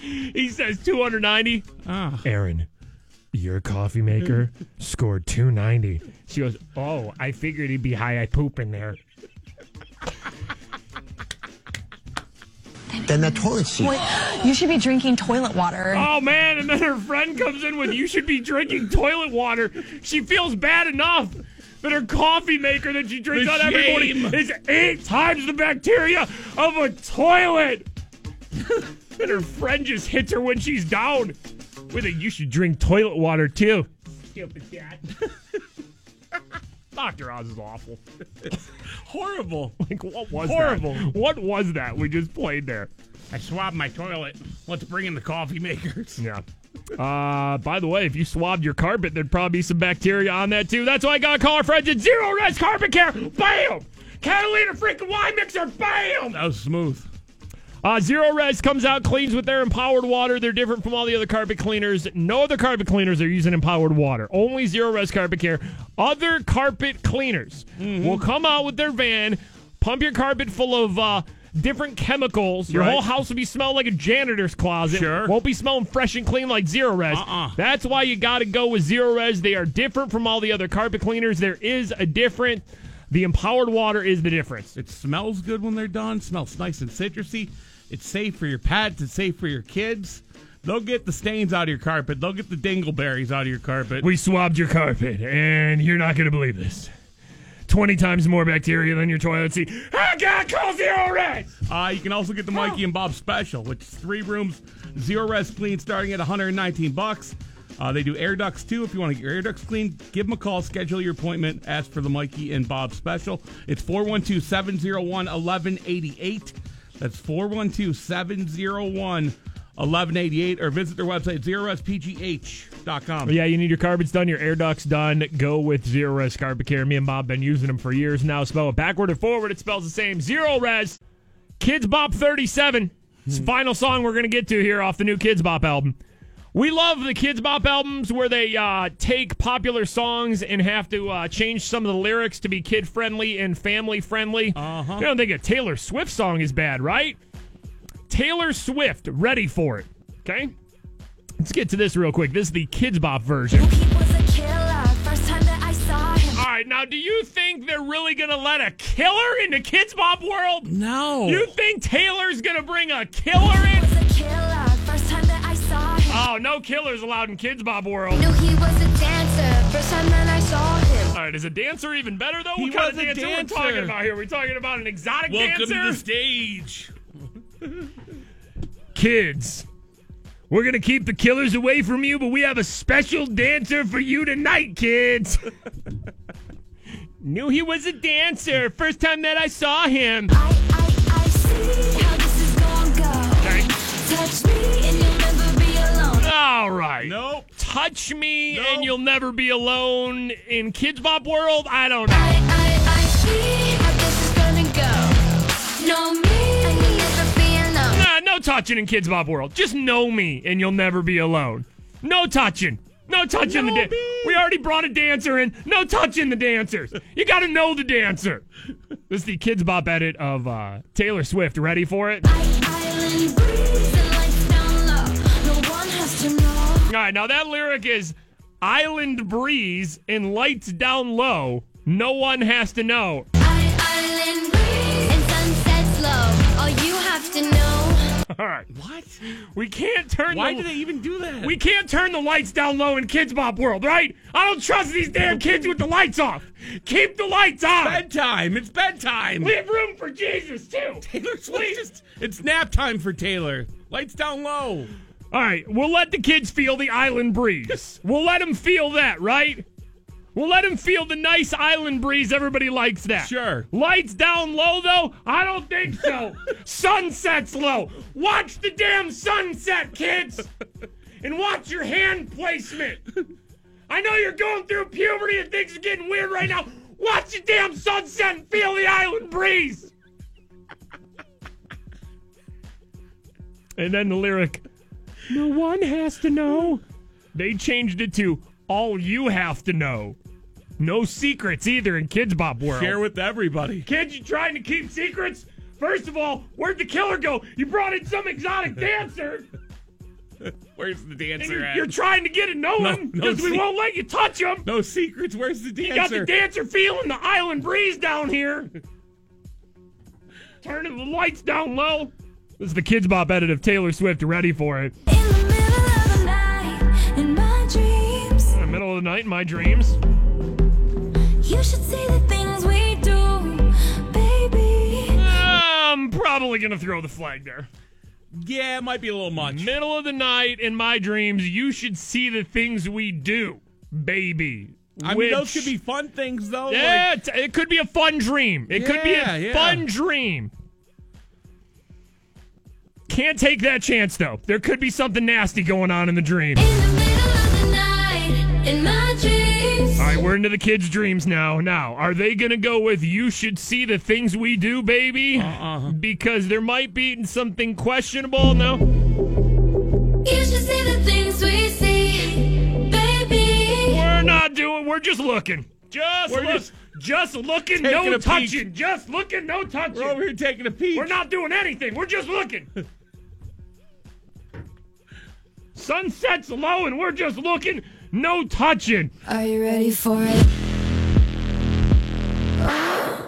He says 290. Ah. Aaron, your coffee maker <laughs> scored 290. She goes, Oh, I figured he'd be high. I poop in there. Then the toilet seat. Wait, you should be drinking toilet water. Oh man, and then her friend comes in with you should be drinking toilet water. She feels bad enough that her coffee maker that she drinks The on every shame. morning is eight times the bacteria of a toilet. <laughs> and her friend just hits her when she's down with a you should drink toilet water too. Stupid cat. <laughs> Dr. Oz is awful. <laughs> Horrible. Like what was Horrible. that? What was that we just played there? I swabbed my toilet. Let's bring in the coffee makers. Yeah. Uh, by the way, if you swabbed your carpet, there'd probably be some bacteria on that too. That's why I got to call our friends at Zerorez Carpet Care. Bam! Catalina freaking wine mixer. Bam! That was smooth. Uh, Zerorez comes out, cleans with their empowered water. They're different from all the other carpet cleaners. No other carpet cleaners are using empowered water. Only Zerorez Carpet Care. Other carpet cleaners will come out with their van, pump your carpet full of uh, different chemicals. Your Right. whole house will be smelling like a janitor's closet. Sure. Won't be smelling fresh and clean like Zerorez. Uh-uh. That's why you got to go with Zerorez. They are different from all the other carpet cleaners. There is a different. The empowered water is the difference. It smells good when they're done. Smells nice and citrusy. It's safe for your pets. It's safe for your kids. They'll get the stains out of your carpet. They'll get the dingleberries out of your carpet. We swabbed your carpet, and you're not going to believe this. 20 times more bacteria than your toilet seat. I got Zerorez! Uh, you can also get the Mikey and Bob special, which is three rooms, Zerorez clean, starting at 119 bucks. Uh, they do air ducts too. If you want to get your air ducts clean, give them a call, schedule your appointment, ask for the Mikey and Bob special. It's 412 701 1188. That's 412 701 1188, or visit their website, zerospgh.com. Yeah, you need your carpets done, your air ducts done. Go with Zerorez Carpet Care. Me and Bob been using them for years now. Spell it backward or forward, it spells the same. Zero Res. Kidz Bop 37. It's the hmm. final song we're going to get to here off the new Kidz Bop album. We love the Kidz Bop albums where they uh, take popular songs and have to uh, change some of the lyrics to be kid friendly and family friendly. Uh-huh. You don't think a Taylor Swift song is bad, right? Taylor Swift, ready for it. Okay? Let's get to this real quick. This is the Kidz Bop version. All right, now do you think they're really going to let a killer into Kidz Bop world? No. You think Taylor's going to bring a killer in? Oh, no killers allowed in Kidz Bop world. Knew he was a dancer. First time that I saw him. All right, is a dancer even better though? He what kind was of a dancer, dancer. we're talking about here? We're talking about an exotic Welcome dancer. to the stage. <laughs> Kids, we're gonna keep the killers away from you, but we have a special dancer for you tonight, kids. <laughs> Knew he was a dancer. First time that I saw him. Okay. Touch me All right. Nope. Touch me and you'll never be alone in Kidz Bop world. I don't know. I, I see how this is gonna go. Know me and you'll never be alone. Nah, no touching in Kidz Bop world. Just know me and you'll never be alone. No touching. No touching the Know dan- me. We already brought a dancer in. No touching the dancers. You got to know the dancer. This is the Kidz Bop edit of uh, Taylor Swift. Ready for it? Island right, now that lyric is Island Breeze and Lights Down Low. No one has to know. Island breeze and sunsets low. All you have to know. All right. What? We can't turn Why the did they even do that? We can't turn the lights down low in Kidz Bop world, right? I don't trust these damn kids with the lights off. Keep the lights on. bedtime. It's bedtime. Leave room for Jesus too. Taylor Swift. Just, it's nap time for Taylor. Lights down low. All right, we'll let the kids feel the island breeze. <laughs> we'll let them feel that, right? We'll let them feel the nice island breeze. Everybody likes that. Sure. Lights down low, though? I don't think so. <laughs> Sunset's low. Watch the damn sunset, kids. <laughs> and watch your hand placement. I know you're going through puberty and things are getting weird right now. Watch the damn sunset and feel the island breeze. and then the lyric, no one has to know. They changed it to all you have to know. No secrets either in Kidz Bop world. Share with everybody. Kids, you trying to keep secrets? First of all, where'd the killer go? You brought in some exotic <laughs> dancer. Where's the dancer you're, at? you're trying to get to know No, him no because we se- won't let you touch him. no secrets. Where's the dancer? You got the dancer feeling the island breeze down here. <laughs> Turning the lights down low. This is the Kidz Bop edit of Taylor Swift. Ready for it? In the middle of the night, in my dreams, In the middle of the night in my dreams. you should see the things we do, baby. I'm probably going to throw the flag there. yeah, it might be a little much. Middle of the night in my dreams, you should see the things we do, baby. I mean, those could be fun things, though. Yeah, Like, it, it could be a fun dream. It could be a yeah. fun dream. Can't take that chance though. There could be something nasty going on in the dream. In the middle of the night, in my dreams. All right, we're into the kids' dreams now. Now, are they going to go with you should see the things we do, baby? Uh-uh. Because there might be something questionable. No? You should see the things we see, baby. We're not doing, we're just looking. Just We're look, just just looking, taking no a peek. touching. Just looking, no touching. we're over here taking a peek. We're not doing anything. We're just looking. <laughs> Sunset's low and we're just looking, no touching. Are you ready for it?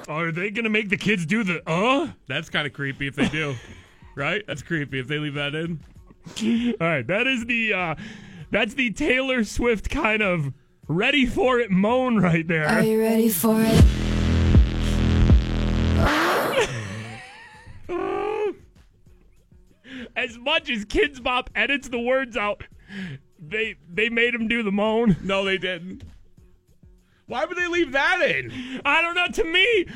Are they going to make the kids do the uh? That's kind of creepy if they do. <laughs> right? That's creepy if they leave that in. All right, that is the uh that's the Taylor Swift kind of ready for it moan right there. Are you ready for it? As much as Kidz Bop edits the words out, they they made him do the moan. No, they didn't. Why would they leave that in? I don't know. To me,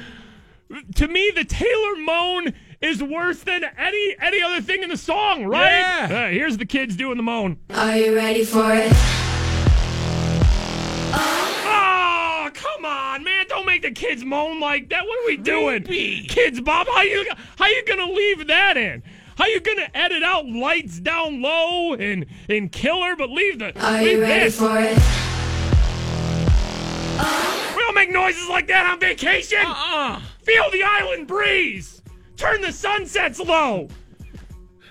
to me, the Taylor moan is worse than any any other thing in the song, right? Yeah. Uh, here's the kids doing the moan. Are you ready for it? Oh, come on, man! Don't make the kids moan like that. What are we doing, Creepy. kids? Bob, how you how you gonna leave that in? How you gonna edit out lights down low and and killer, but leave the Are leave you ready this? for it? We don't make noises like that on vacation. Uh-uh. Feel the island breeze. Turn the sunsets low.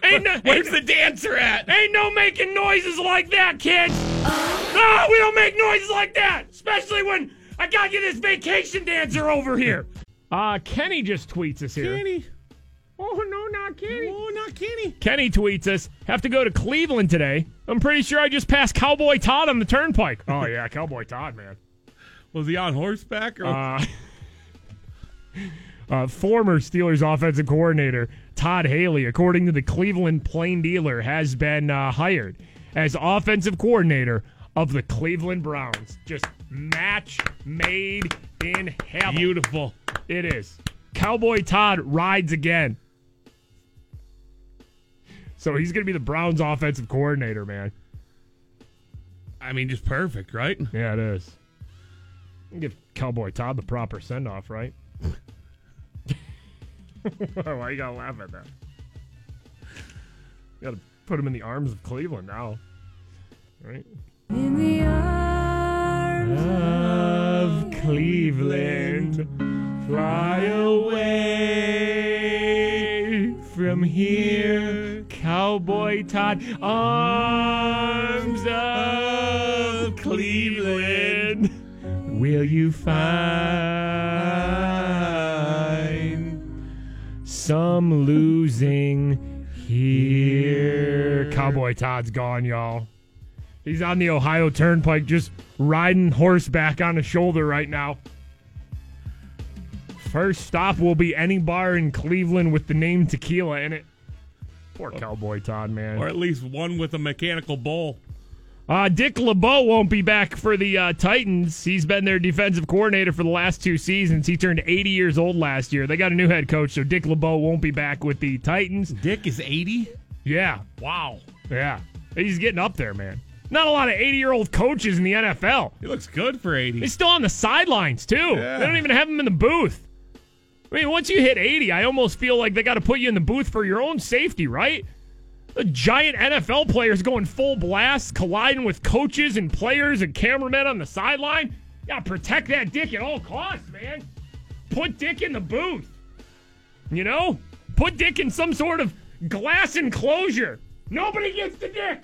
Ain't no, Where's ain't, the dancer at? ain't no making noises like that, kids. No, we don't make noises like that, especially when I got you this vacation dancer over here. Uh, Kenny just tweets us here. Kenny. Oh no, not Kenny. Oh, not Kenny. Kenny tweets us, have to go to Cleveland today. I'm pretty sure I just passed Cowboy Todd on the turnpike. Oh yeah, <laughs> Cowboy Todd, man. Was he on horseback or? Uh, <laughs> uh, former Steelers offensive coordinator Todd Haley, according to the Cleveland Plain Dealer, has been uh, hired as offensive coordinator of the Cleveland Browns. Just match made in heaven. Beautiful. It is. Cowboy Todd rides again. So he's going to be the Browns offensive coordinator, man. I mean, just perfect, right? Yeah, it is. Give Cowboy Todd the proper send off, right? <laughs> Why you gotta laugh at that? You gotta put him in the arms of Cleveland now. Right? In the arms Of Cleveland, fly away from here, Cowboy Todd. Arms of Cleveland, will you find some losing here? Cowboy Todd's gone, y'all. He's on the Ohio Turnpike just riding horseback on a shoulder right now. First stop will be any bar in Cleveland with the name tequila in it. Poor Cowboy Todd, man. Or at least one with a mechanical bull. Uh, Dick LeBeau won't be back for the uh, Titans. He's been their defensive coordinator for the last two seasons. He turned 80 years old last year. They got a new head coach, so Dick LeBeau won't be back with the Titans. Dick is 80? Yeah, Wow. yeah. He's getting up there, man. Not a lot of 80 year old coaches in the NFL. He looks good for 80. He's still on the sidelines too. Yeah. They don't even have him in the booth. I mean, once you hit 80, I almost feel like they got to put you in the booth for your own safety, right? The giant NFL players going full blast, colliding with coaches and players and cameramen on the sideline. To protect that dick at all costs, man. Put Dick in the booth. You know? Put Dick in some sort of glass enclosure. Nobody gets the Dick.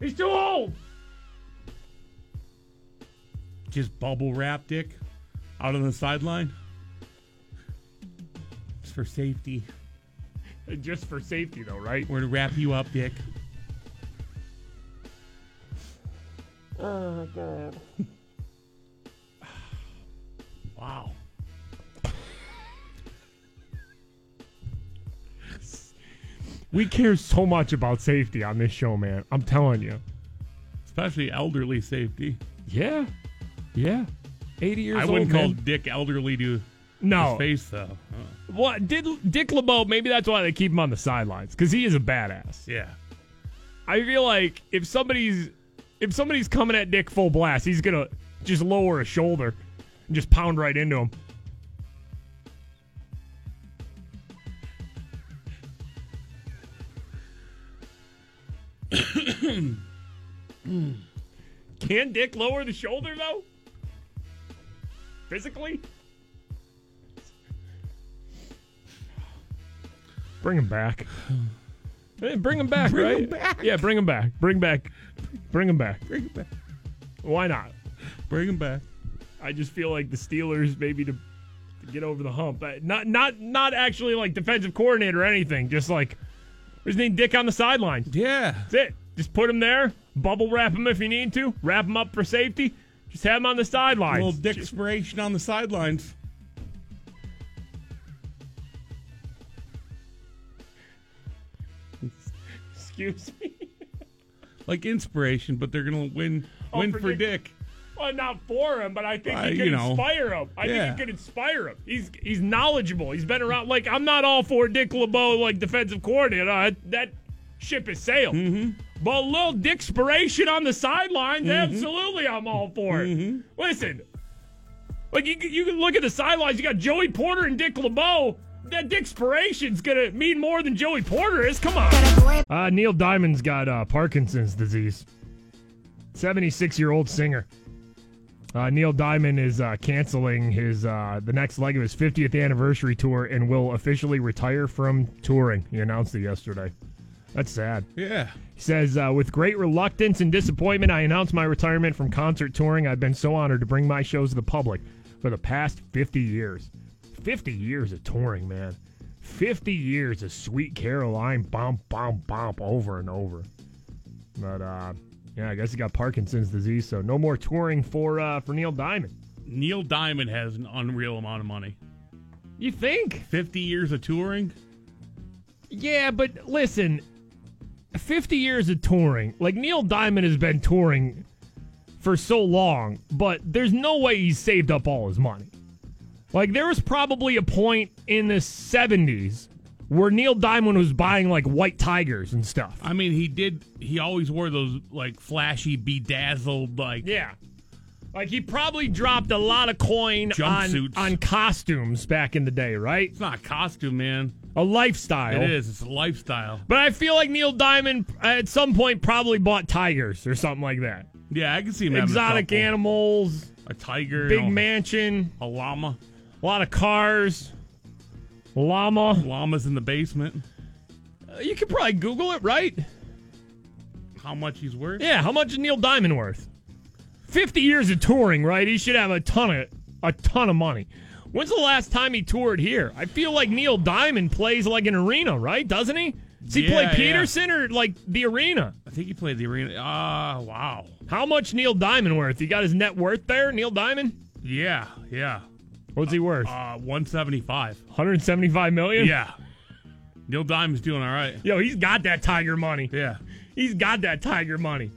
He's too old. Just bubble wrap Dick out on the sideline. Just for safety. <laughs> Just for safety, though, right? We're to wrap you up, Dick. Oh, God. <sighs> Wow. We care so much about safety on this show, man. I'm telling you. Especially elderly safety. Yeah. Yeah. 80 years I old. wouldn't call man. Dick elderly to No. his face, though. Oh. What did Dick LeBeau? Maybe that's why they keep him on the sidelines because he is a badass. Yeah. I feel like if somebody's if somebody's coming at Dick full blast, he's gonna just lower a shoulder and just pound right into him. <coughs> Can Dick lower the shoulder though? Physically? Bring him back. Eh, Bring him back, Bring right? him back. Yeah, bring him back. Bring back. Bring him back. Bring him back. Why not? Bring him back. I just feel like the Steelers maybe to, to get over the hump. Not not not actually like defensive coordinator or anything. Just like Just need Dick on the sideline. Yeah. That's it. Just put him there. Bubble wrap him if you need to. Wrap him up for safety. Just have him on the A sidelines. little dick inspiration on the sidelines. Excuse me. <laughs> Like inspiration, but they're gonna win Oh, win for for Dick. Dick. Well, not for him, but I think Uh, he you could know. inspire him. I Yeah. think he could inspire him. He's he's knowledgeable. He's been around. Like I'm not all for Dick LeBeau, like defensive coordinator. Uh, that ship has sailed. Mm-hmm. But a little Dick inspiration on the sidelines, Mm-hmm. absolutely, I'm all for it. Listen, like you you can look at the sidelines. You got Joey Porter and Dick LeBeau. That Dick inspiration's gonna mean more than Joey Porter is. Come on. Uh, Neil Diamond's got uh, Parkinson's disease. 76 year old singer. Uh, Neil Diamond is uh, canceling his uh, the next leg of his 50th anniversary tour and will officially retire from touring. He announced it yesterday. That's sad. Yeah. He says, uh, with great reluctance and disappointment, I announced my retirement from concert touring. I've been so honored to bring my shows to the public for the past 50 years. 50 years of touring, man. 50 years of Sweet Caroline, bump, bump, bump, over and over. But, uh, yeah, I guess he got Parkinson's disease, so no more touring for uh, for Neil Diamond. Neil Diamond has an unreal amount of money. You think? 50 years of touring? Yeah, but listen, 50 years of touring. Like Neil Diamond has been touring for so long, but there's no way he's saved up all his money. Like there was probably a point in the 70s where Neil Diamond was buying like white tigers and stuff. I mean, he did. He always wore those like flashy, bedazzled, like Yeah. Like he probably dropped a lot of coin on, Jumpsuits. on costumes back in the day, right? It's not a costume, man. A lifestyle. It is. It's a lifestyle. But I feel like Neil Diamond uh, at some point probably bought tigers or something like that. Yeah, I can see him having a Exotic couple. animals, a tiger, big mansion, a llama, a lot of cars, llama. llamas in the basement. Uh, you could probably Google it, right? How much he's worth? Yeah, how much is Neil Diamond worth? 50 years of touring, right? He should have a ton of a ton of money. When's the last time he toured here? I feel like Neil Diamond plays like an arena, right? Doesn't he? Does he Yeah, play yeah. Petersen or like the arena? I think he played the arena. Ah, wow. How much Neil Diamond worth? He got his net worth there, Neil Diamond? Yeah, yeah. What's he worth? Uh, one seventy five. 175 million? Yeah. Neil Diamond's doing all right. Yo, he's got that tiger money. Yeah. He's got that tiger money.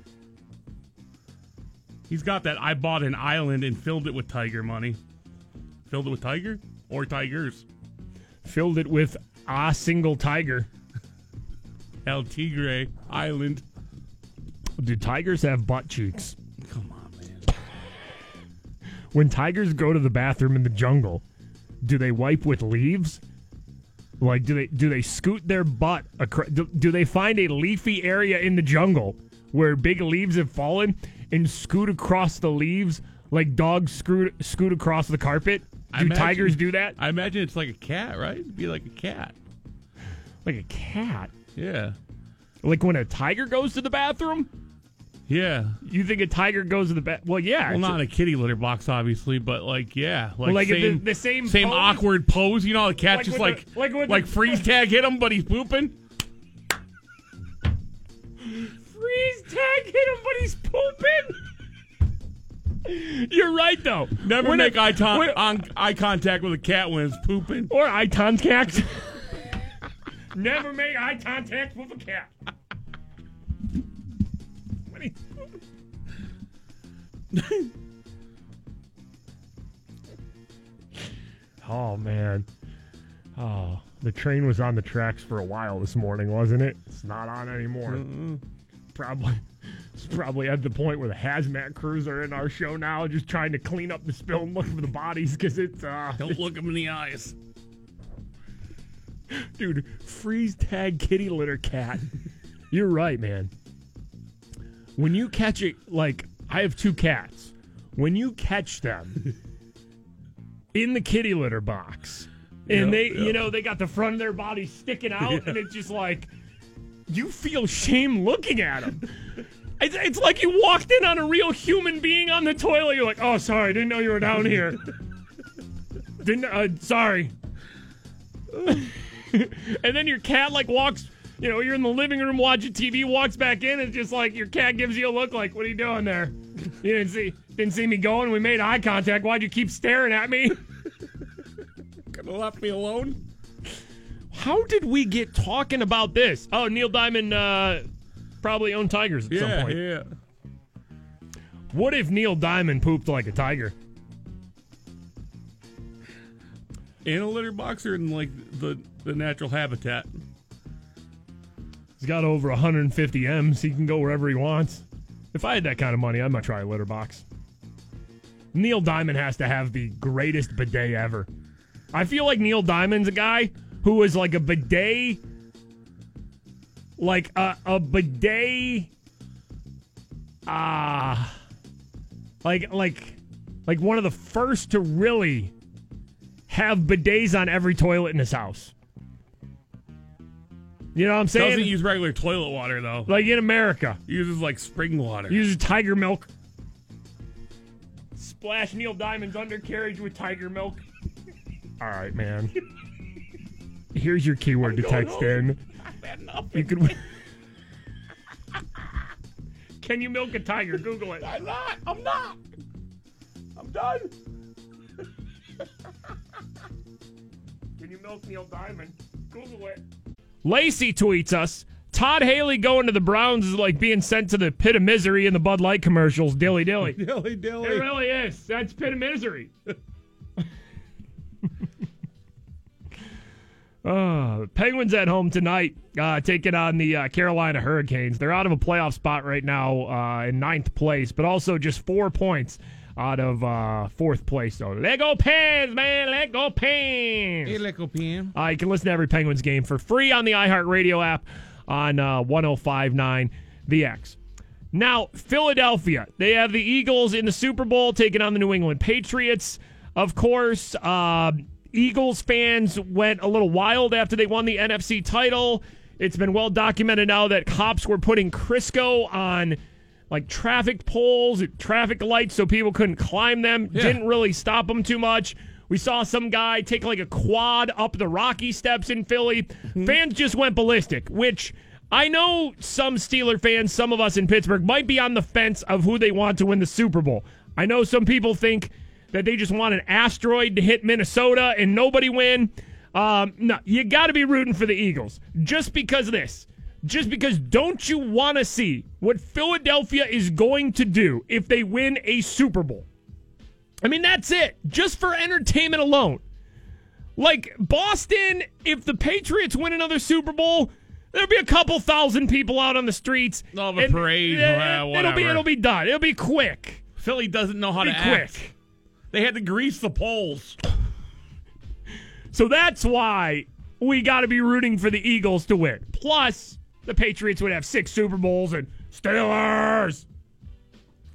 He's got that. I bought an island and filled it with tiger money. Filled it with tiger or tigers. Filled it with a single tiger. El Tigre Island. Do tigers have butt cheeks? Come on, man. When tigers go to the bathroom in the jungle, do they wipe with leaves? Like, do they do they scoot their butt? Across, do, do they find a leafy area in the jungle where big leaves have fallen and scoot across the leaves like dogs scoot scoot across the carpet? Do imagine- tigers do that? I imagine it's like a cat, right? It'd be like a cat. Like a cat? Yeah. Like when a tiger goes to the bathroom? Yeah. You think a tiger goes to the bed? Well, yeah. Well, not a kitty litter box, obviously, but like, yeah, like, Like the- same, the same same pose? awkward pose. You know, the cat Like just like the- like with like the- freeze <laughs> tag hit him, but he's pooping. freeze tag hit him, but he's pooping. You're right though. Never When make a- eye, ton- when- on, eye contact with a cat when it's pooping. or eye contact. <laughs> Never make eye contact with a cat. <laughs> oh man. Oh, the train was on the tracks for a while this morning, wasn't it? It's not on anymore. Probably. <laughs> It's probably at the point where the hazmat crews are in our show now, just trying to clean up the spill and look for the bodies because it's uh, <laughs> Don't look them in the eyes. dude, freeze tag kitty litter cat. You're right, man. When you catch it, like I have two cats. When you catch them <laughs> in the kitty litter box, and Yeah, they, yeah. you know, they got the front of their body sticking out, and it's just like you feel shame looking at them. <laughs> It's, it's like you walked in on a real human being on the toilet. You're like, oh, sorry, didn't know you were down here. <laughs> didn't, uh, sorry. and then your cat like walks You know, you're in the living room watching TV, walks back in, and just like your cat gives you a look like, "What are you doing there? You didn't see didn't see me going. We made eye contact. Why'd you keep staring at me?" Could have left me alone. How did we get talking about this? Oh, Neil Diamond uh, probably owned tigers at some point. yeah. What if Neil Diamond pooped like a tiger? In a litter box or in like the the natural habitat. He's got over 150 M's. He can go wherever he wants. If I had that kind of money, I might try a litter box. Neil Diamond has to have the greatest bidet ever. I feel like Neil Diamond's a guy who is like a bidet, like a, a bidet, ah, like like like one of the first to really have bidets on every toilet in his house. You know what I'm saying? Doesn't use regular toilet water though. like in America. Uses like spring water. Uses tiger milk. Splash Neil Diamond's undercarriage with tiger milk. <laughs> All right, man. <laughs> Here's your keyword to text in. <laughs> You could. Can you milk a tiger? Google it. I'm not. I'm not. I'm done. Can you milk Neil Diamond? Google it. Lacey tweets us. Todd Haley going to the Browns is like being sent to the pit of misery in the Bud Light commercials. Dilly dilly. <laughs> Dilly dilly. It really is. That's pit of misery. <laughs> Uh, Penguins at home tonight, uh, taking on the uh, Carolina Hurricanes. They're out of a playoff spot right now uh, in ninth place, but also just four points out of uh, fourth place. So Lego Pens, man, Lego Pens. Hey, Lickle PM. Uh, you can listen to every Penguins game for free on the iHeartRadio app on uh, 1059 The X. Now, Philadelphia, they have the Eagles in the Super Bowl taking on the New England Patriots. Of course, uh, Eagles fans went a little wild after they won the NFC title. It's been well documented now that cops were putting Crisco on like traffic poles, traffic lights, so people couldn't climb them. Didn't really stop them too much. We saw some guy take like a quad up the Rocky steps in Philly. Fans just went ballistic, which I know some Steeler fans, some of us in Pittsburgh, might be on the fence of who they want to win the Super Bowl. I know some people think that they just want an asteroid to hit Minnesota and nobody win. Um, no, you got to be rooting for the Eagles just because of this. Just because don't you want to see what Philadelphia is going to do if they win a Super Bowl? I mean, that's it. Just for entertainment alone. Like Boston, if the Patriots win another Super Bowl, there'll be a couple thousand people out on the streets. They'll have a And- parade, uh, It'll be it'll be done. It'll be quick. Philly doesn't know how to quick. act. They had to grease the poles. So that's why we got to be rooting for the Eagles to win. Plus, the Patriots would have six Super Bowls and Steelers.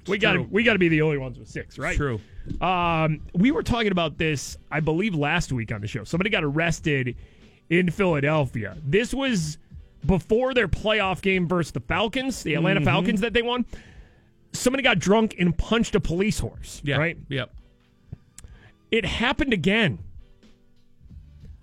We got to we got to be the only ones with six, right? True. Um, we were talking about this, I believe, last week on the show. Somebody got arrested in Philadelphia. This was before their playoff game versus the Falcons, the Atlanta Mhm. Falcons that they won. Somebody got drunk and punched a police horse. Yeah. Right. Yep. It happened again.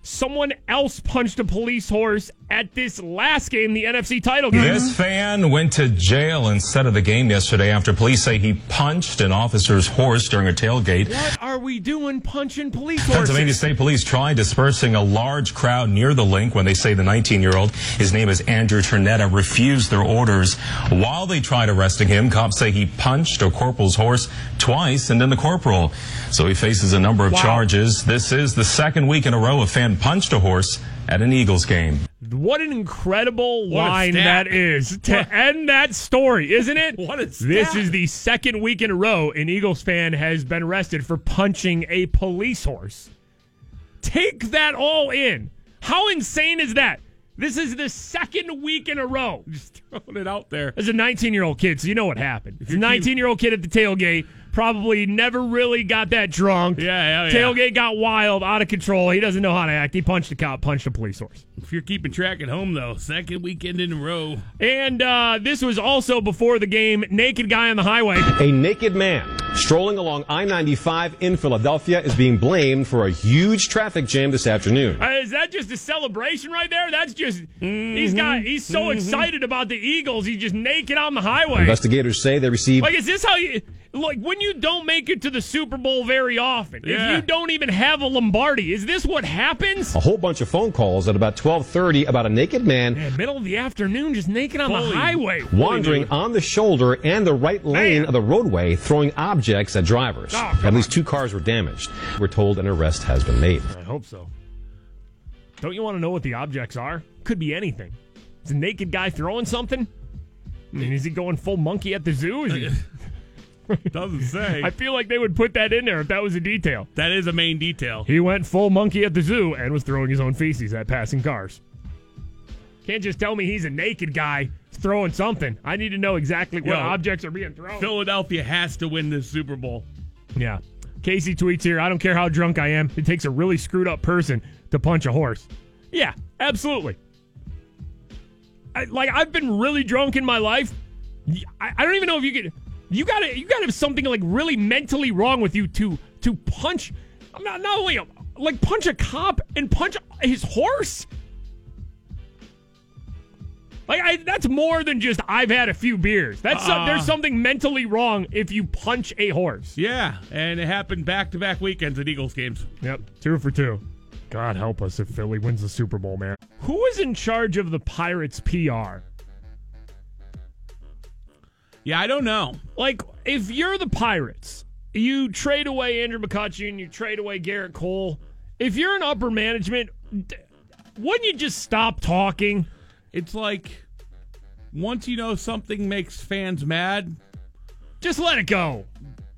Someone else punched a police horse at this last game, the NFC title game. This fan went to jail instead of the game yesterday after police say he punched an officer's horse during a tailgate. What are we doing punching police horses? Pennsylvania State Police tried dispersing a large crowd near the Linc when they say the 19 year old, his name is Andrew Ternetta, refused their orders. While they tried arresting him, cops say he punched a corporal's horse twice and then the corporal. So he faces a number of Wow. charges. This is the second week in a row a fan punched a horse at an Eagles game. What an incredible What line that is <laughs> to end that story, isn't it? What a This is the second week in a row an Eagles fan has been arrested for punching a police horse. Take that all in. How insane is that? This is the second week in a row. Just throwing it out there. As a 19 year old kid, so you know what happened. It's a 19 year old kid at the tailgate Probably never really got that drunk. Yeah, yeah, yeah. Tailgate got wild, out of control. He doesn't know how to act. He punched a cop, punched a police horse. If you're keeping track at home, though, second weekend in a row. And uh, this was also before the game. Naked guy on the highway. A naked man strolling along I 95 in Philadelphia is being blamed for a huge traffic jam this afternoon. Uh, is that just a celebration right there? That's just he's got he's so excited about the Eagles. He's just naked on the highway. Investigators say they received Like, is this how you like when you don't make it to the Super Bowl very often? Yeah. If you don't even have a Lombardi, is this what happens? a whole bunch of phone calls at about 12:30 about a naked man Man, middle of the afternoon, just naked on Fully- the highway. wandering on the shoulder and the right lane Man. of the roadway, throwing objects at drivers. Oh, at least two cars were damaged. We're told an arrest has been made. I hope so. Don't you want to know what the objects are? Could be anything. It's a naked guy throwing something. I mean, is he going full monkey at the zoo? <laughs> <laughs> Doesn't say. I feel like they would put that in there if that was a detail. that is a main detail. He went full monkey at the zoo and was throwing his own feces at passing cars. Can't just tell me he's a naked guy throwing something. I need to know exactly what Yo, objects are being thrown. Philadelphia has to win this Super Bowl. Yeah. Casey tweets here I don't care how drunk I am. It takes a really screwed up person to punch a horse. Yeah, absolutely. I, like, I've been really drunk in my life. I don't even know if you could. You gotta, you gotta have something like really mentally wrong with you to to punch. I'm not not only like punch a cop and punch his horse. Like I, that's more than just I've had a few beers. That's some- Uh. there's something mentally wrong if you punch a horse. Yeah, and it happened back to back weekends at Eagles games. Yep, two for two. God help us if Philly wins the Super Bowl, man. Who is in charge of the Pirates PR? Yeah, I don't know. Like, if you're the Pirates, you trade away Andrew McCutchen, you trade away Gerrit Cole. If you're in upper management, wouldn't you just stop talking? It's like once you know something makes fans mad, Just let it go.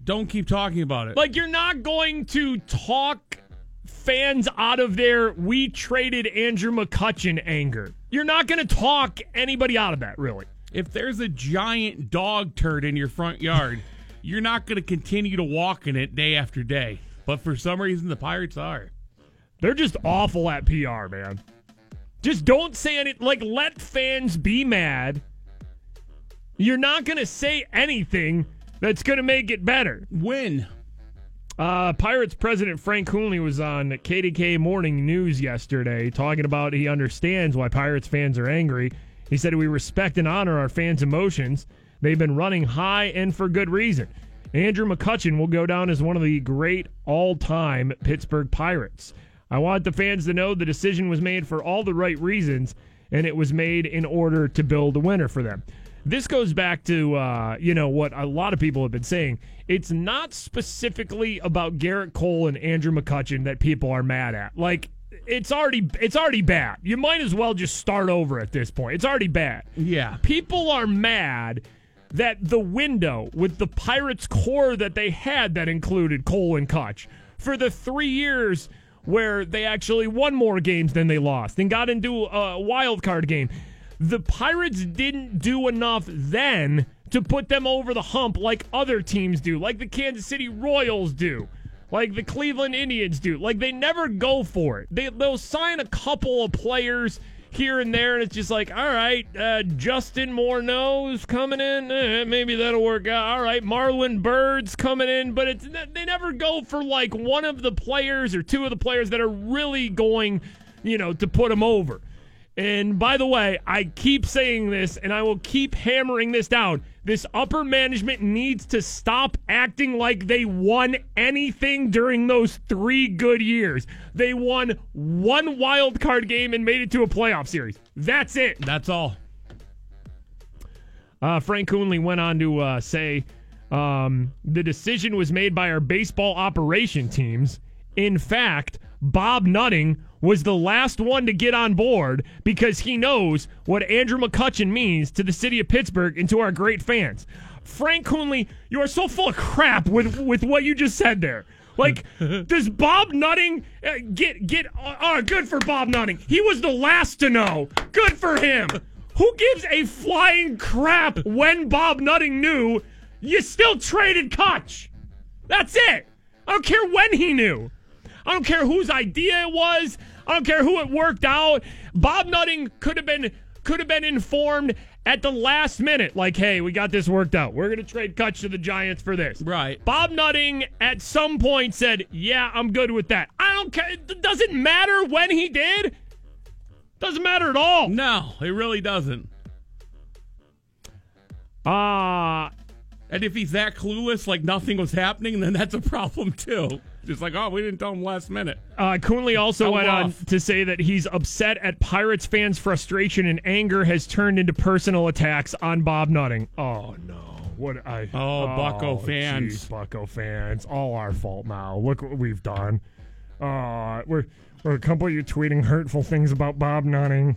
don't keep talking about it. Like, you're not going to talk fans out of their we traded Andrew McCutchen anger. You're not going to talk anybody out of that, really. If there's a giant dog turd in your front yard, <laughs> you're not going to continue to walk in it day after day. But for some reason, the Pirates are. They're just awful at PR, man. Just don't say any like let fans be mad. You're not gonna say anything that's gonna make it better. Win. Uh, Pirates president Frank Coonelly was on KDK Morning News yesterday talking about he understands why Pirates fans are angry. He said we respect and honor our fans' emotions. They've been running high and for good reason. Andrew McCutchen will go down as one of the great all-time Pittsburgh Pirates. I want the fans to know the decision was made for all the right reasons, and it was made in order to build a winner for them. This goes back to uh, you know what a lot of people have been saying. It's not specifically about Gerrit Cole and Andrew McCutchen that people are mad at. Like it's already it's already bad. You might as well just start over at this point. It's already bad. Yeah. People are mad that the window with the Pirates core that they had that included Cole and Kutch for the three years where they actually won more games than they lost and got into a wild card game. The Pirates didn't do enough then to put them over the hump like other teams do, like the Kansas City Royals do, like the Cleveland Indians do. Like they never go for it. They, they'll sign a couple of players here and there, and it's just like, all right, uh, Justin Morneau's coming in. Eh, maybe that'll work out. All right, Marlon Byrd's coming in, but it's they never go for like one of the players or two of the players that are really going, you know, to put them over. And by the way, I keep saying this and I will keep hammering this down. This upper management needs to stop acting like they won anything during those three good years. They won one wild card game and made it to a playoff series. That's it. That's all. Uh, Frank Coonelly went on to uh, say um, the decision was made by our baseball operation teams. In fact, Bob Nutting was the last one to get on board because he knows what Andrew McCutchen means to the city of Pittsburgh and to our great fans. Frank Coonelly, you are so full of crap with with what you just said there. Like, <laughs> does Bob Nutting uh, get get? Uh, uh, good for Bob Nutting. He was the last to know. Good for him. Who gives a flying crap when Bob Nutting knew you still traded Kutch? That's it. I don't care when he knew. I don't care whose idea it was. I don't care who it worked out. Bob Nutting could have been could have been informed at the last minute, like, hey, we got this worked out. We're gonna trade Kutch to the Giants for this. Right. Bob Nutting at some point said, Yeah, I'm good with that. I don't care. It doesn't matter when he did. Doesn't matter at all. No, it really doesn't. Ah, And if he's that clueless, like nothing was happening, then that's a problem too. Just like, oh, we didn't tell him last minute. Uh, Coonelly also How went on to say that he's upset at Pirates fans' frustration and anger has turned into personal attacks on Bob Nutting. Oh no! What I? Oh, Bucco fans. jeez, Bucco fans, all our fault now. Look what we've done. Uh, we're we're a couple of you tweeting hurtful things about Bob Nutting.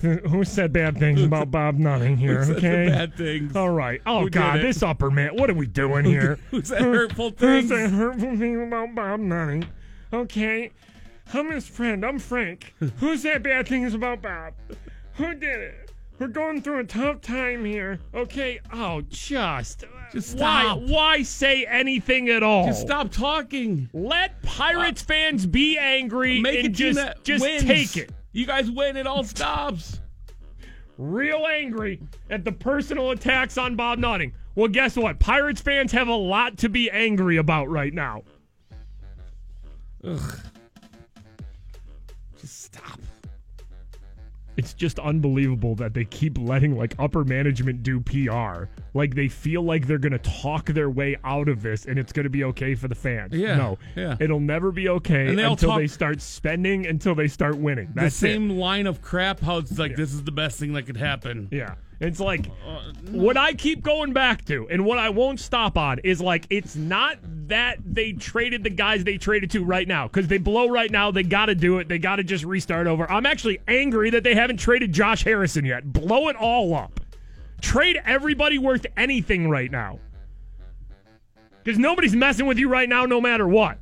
Who said bad things about <laughs> Bob Nutting here? okay, bad things? All right. Oh Who did God, it? this upper man. What are we doing here? Who said hurtful Who things? said hurtful things about Bob Nutting? Okay, I'm his friend. I'm Frank. <laughs> Who said bad things about Bob? Who did it? We're going through a tough time here. Okay. Oh, just. Just why? stop. Why say anything at all? Just stop talking. Let Pirates fans be angry Make and just just wins. take it. You guys win, it all stops. real angry at the personal attacks on Bob Nutting. Well, guess what? Pirates fans have a lot to be angry about right now. Ugh. It's just unbelievable that they keep letting like upper management do PR. Like they feel like they're going to talk their way out of this and it's going to be okay for the fans. Yeah, No. yeah. It'll never be okay until they start spending until they start winning. That's the it. same line of crap. How it's like this is the best thing that could happen. Yeah. It's like what I keep going back to and what I won't stop on is like it's not that they traded the guys they traded to right now because they blow right now. They got to do it. They got to just restart over. I'm actually angry that they haven't traded Josh Harrison yet. Blow it all up. Trade everybody worth anything right now because nobody's messing with you right now, no matter what.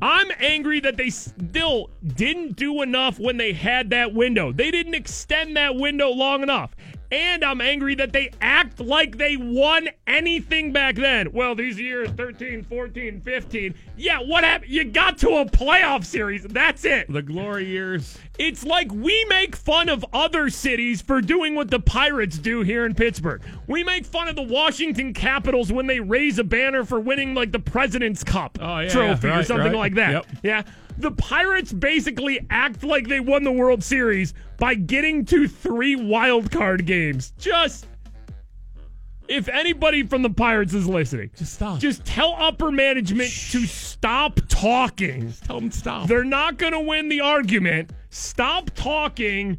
I'm angry that they still didn't do enough when they had that window. They didn't extend that window long enough. And I'm angry that they act like they won anything back then. Well, these years 13, 14, 15. Yeah, what happened? You got to a playoff series. That's it. The glory years. It's like we make fun of other cities for doing what the Pirates do here in Pittsburgh. We make fun of the Washington Capitals when they raise a banner for winning like the President's Cup Oh, yeah, trophy yeah, or something right. like that. Yep. Yeah. The Pirates basically act like they won the World Series by getting to three wild card games. Just if anybody from the Pirates is listening, Just stop. just tell upper management to stop talking. Tell them stop. They're not going to win the argument. Stop talking.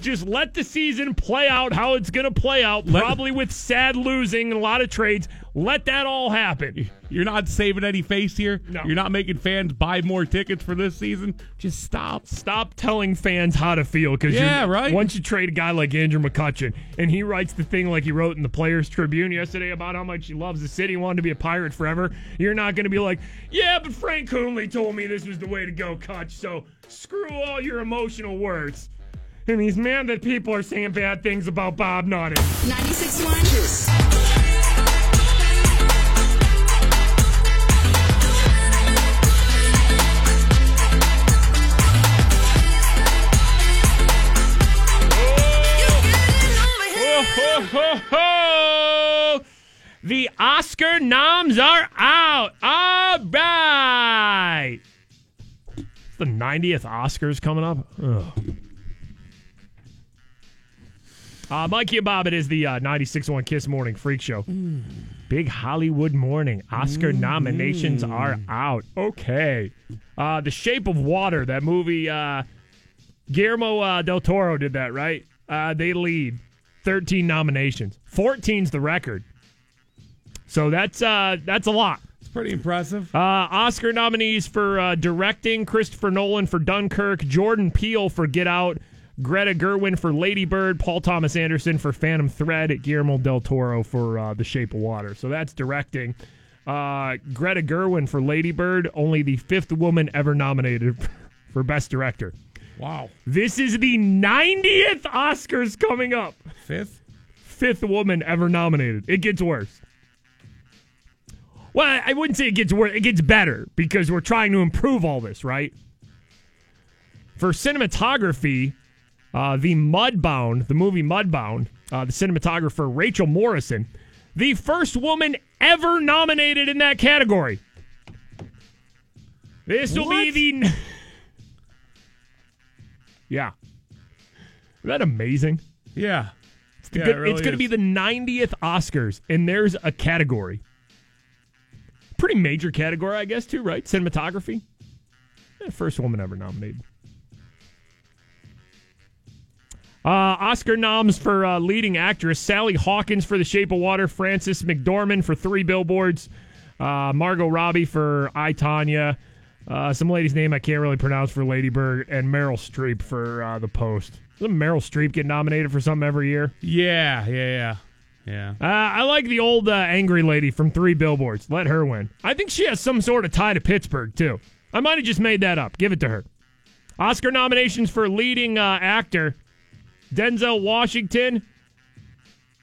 Just let the season play out how it's going to play out, Let- probably with sad losing and a lot of trades. Let that all happen. You're not saving any face here. No. You're not making fans buy more tickets for this season. Just stop. Stop telling fans how to feel because Yeah, right. Once you trade a guy like Andrew McCutchen and he writes the thing like he wrote in the Players Tribune yesterday about how much he loves the city, wanted to be a pirate forever, you're not going to be like, yeah, but Frank Coonelly told me this was the way to go, Kutch. So screw all your emotional words. And he's mad that people are saying bad things about Bob Nutting. 96.1 Kiss. Ho, ho, ho, ho. The Oscar noms are out. All right. The 90th Oscars coming up. Ugh. Uh, Mikey and Bob, it is the uh, 96.1 Kiss Morning Freak Show. Big Hollywood morning. Oscar nominations are out. Okay. Uh, the Shape of Water, that movie, uh, Guillermo uh, del Toro did that, right? Uh, they lead 13 nominations. 14's the record. So that's uh, that's a lot. It's pretty impressive. Uh, Oscar nominees for uh, directing: Christopher Nolan for Dunkirk, Jordan Peele for Get Out, Greta Gerwig for Lady Bird, Paul Thomas Anderson for Phantom Thread, Guillermo del Toro for uh, The Shape of Water. So that's directing. Uh, Greta Gerwig for Lady Bird, only the fifth woman ever nominated <laughs> for Best Director. Wow. This is the 90th Oscars coming up. Fifth? Fifth woman ever nominated. It gets worse. Well, I wouldn't say it gets worse. It gets better because we're trying to improve all this, right? For cinematography, uh, the Mudbound, the movie Mudbound, uh, the cinematographer Rachel Morrison, the first woman ever nominated in that category. This will be the. yeah. Isn't that amazing? Yeah. It's, Yeah, good- it really it's going to be the 90th Oscars, and there's a category. Pretty major category, I guess, too, right? Cinematography. Eh, First woman ever nominated. Uh, Oscar noms for uh, leading actress Sally Hawkins for The Shape of Water, Frances McDormand for Three Billboards, uh, Margot Robbie for I Tonya, uh, some lady's name I can't really pronounce for Lady Bird, and Meryl Streep for uh, The Post. Doesn't Meryl Streep get nominated for something every year? Yeah, yeah, yeah. Yeah. Uh, I like the old uh, angry lady from Three Billboards. Let her win. I think she has some sort of tie to Pittsburgh, too. I might have just made that up. Give it to her. Oscar nominations for leading uh, actor Denzel Washington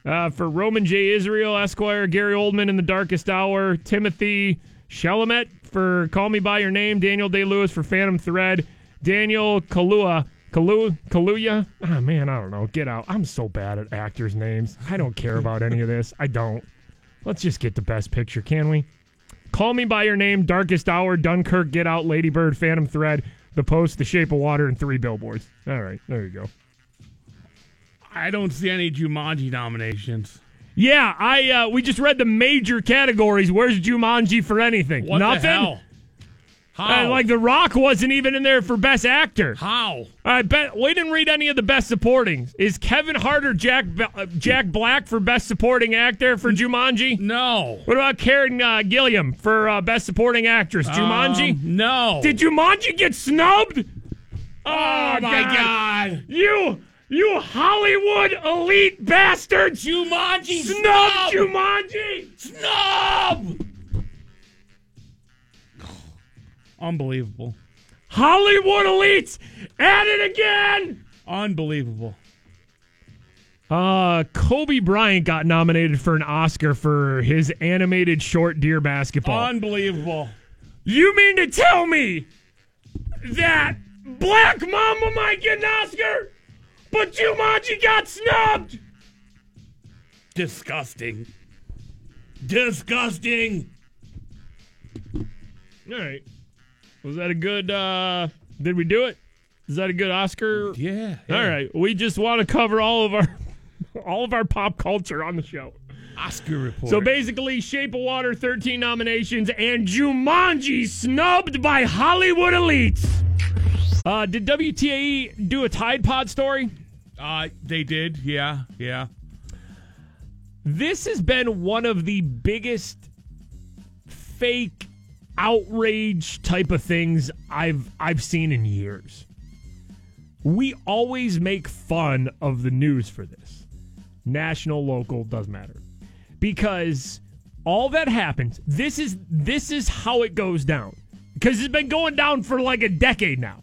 uh, for Roman J. Israel, Esquire, Gary Oldman in The Darkest Hour, Timothy Chalamet for Call Me By Your Name, Daniel Day Lewis for Phantom Thread, Daniel Kalua. Kalu Kaluuya? Oh man, I don't know. Get out. I'm so bad at actors' names. I don't care about any of this. I don't. Let's just get the best picture, can we? Call Me By Your Name, Darkest Hour, Dunkirk, Get Out, Lady Bird, Phantom Thread, The Post, The Shape of Water, and Three Billboards. All right, there you go. I don't see any Jumanji nominations. Yeah, I uh, we just read the major categories. Where's Jumanji for anything? What Nothing. the hell? How? Uh, like The Rock wasn't even in there for Best Actor. How? I bet we didn't read any of the Best Supporting. Is Kevin Hart or Jack uh, Jack Black for Best Supporting Actor for Jumanji? No. What about Karen uh, Gillan for uh, Best Supporting Actress? Jumanji? Um, no. Did Jumanji get snubbed? Oh, my God. You, you Hollywood elite bastards! Jumanji Snub snub! Jumanji! Snub! Unbelievable. Hollywood elites at it again! Unbelievable. Uh, Kobe Bryant got nominated for an Oscar for his animated short Dear Basketball. Unbelievable. you mean to tell me that Black Mamba might get an Oscar, but Jumanji got snubbed? Disgusting. Disgusting. All right. Was that a good, uh, did we do it? Is that a good Oscar? Yeah. All right. We just want to cover all of our, <laughs> all of our pop culture on the show. Oscar report. So basically, Shape of Water, 13 nominations, and Jumanji snubbed by Hollywood elites. Uh, did WTAE do a Tide Pod story? Uh, they did. Yeah. Yeah. This has been one of the biggest fake outrage type of things I've I've seen in years. We always make fun of the news for this. National, local, doesn't matter. Because all that happens, this is this is how it goes down. Because it's been going down for like a decade now.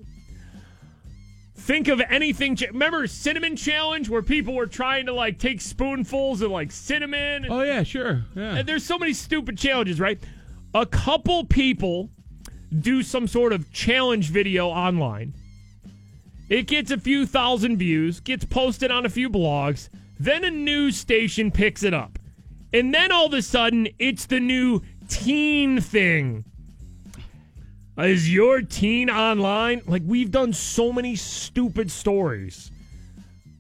Think of anything. ch- Remember cinnamon challenge where people were trying to like take spoonfuls of like cinnamon. Oh, yeah, sure. Yeah. And there's so many stupid challenges, right? A couple people do some sort of challenge video online. It gets a few thousand views, gets posted on a few blogs, then a news station picks it up. And then all of a sudden, it's the new teen thing. Is your teen online? Like, we've done so many stupid stories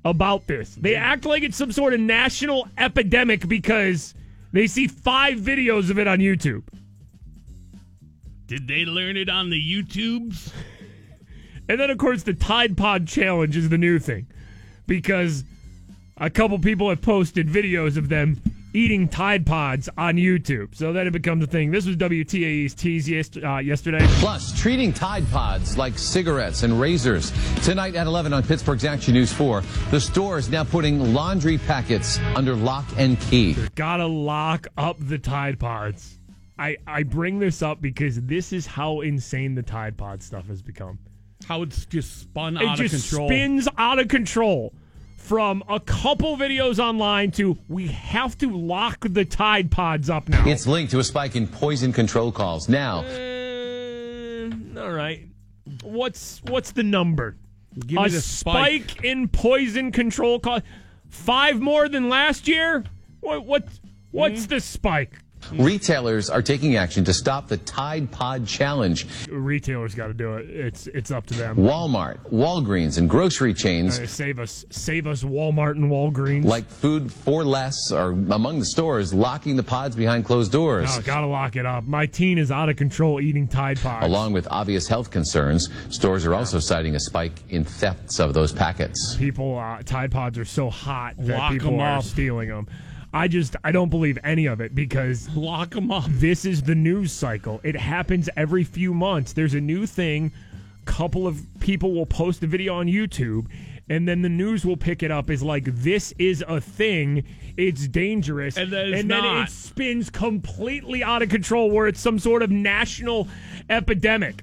about this. They act like it's some sort of national epidemic because they see five videos of it on YouTube. Did they learn it on the YouTubes? And then, of course, the Tide Pod Challenge is the new thing because a couple people have posted videos of them eating Tide Pods on YouTube. So then it becomes a thing. This was WTAE's tease yes- uh, yesterday. Plus, treating Tide Pods like cigarettes and razors. Tonight at 11 on Pittsburgh's Action News 4, the store is now putting laundry packets under lock and key. Gotta lock up the Tide Pods. I, I bring this up because this is how insane the Tide Pod stuff has become. How it's just spun it out just of control. It just spins out of control. From a couple videos online to we have to lock the Tide Pods up now. It's linked to a spike in poison control calls. Now, Uh, all right. What's what's the number? Give a me the spike. spike in poison control call. Five more than last year. What what what's Hmm? the spike? Retailers are taking action to stop the Tide Pod Challenge. Retailers got to do it. It's it's up to them. Walmart, Walgreens, and grocery chains Uh, save us, save us, Walmart and Walgreens. like Food for Less are among the stores locking the pods behind closed doors. Oh, gotta lock it up. My teen is out of control eating Tide Pods. Along with obvious health concerns, stores are also citing a spike in thefts of those packets. people uh, Tide Pods are so hot that Lock people 'em are stealing them. I just I don't believe any of it because Lock them up. this is the news cycle. It happens every few months. There's a new thing. Couple of people will post a video on YouTube, and then the news will pick it up as like this is a thing. It's dangerous, And then it's then it spins completely out of control, where it's some sort of national epidemic.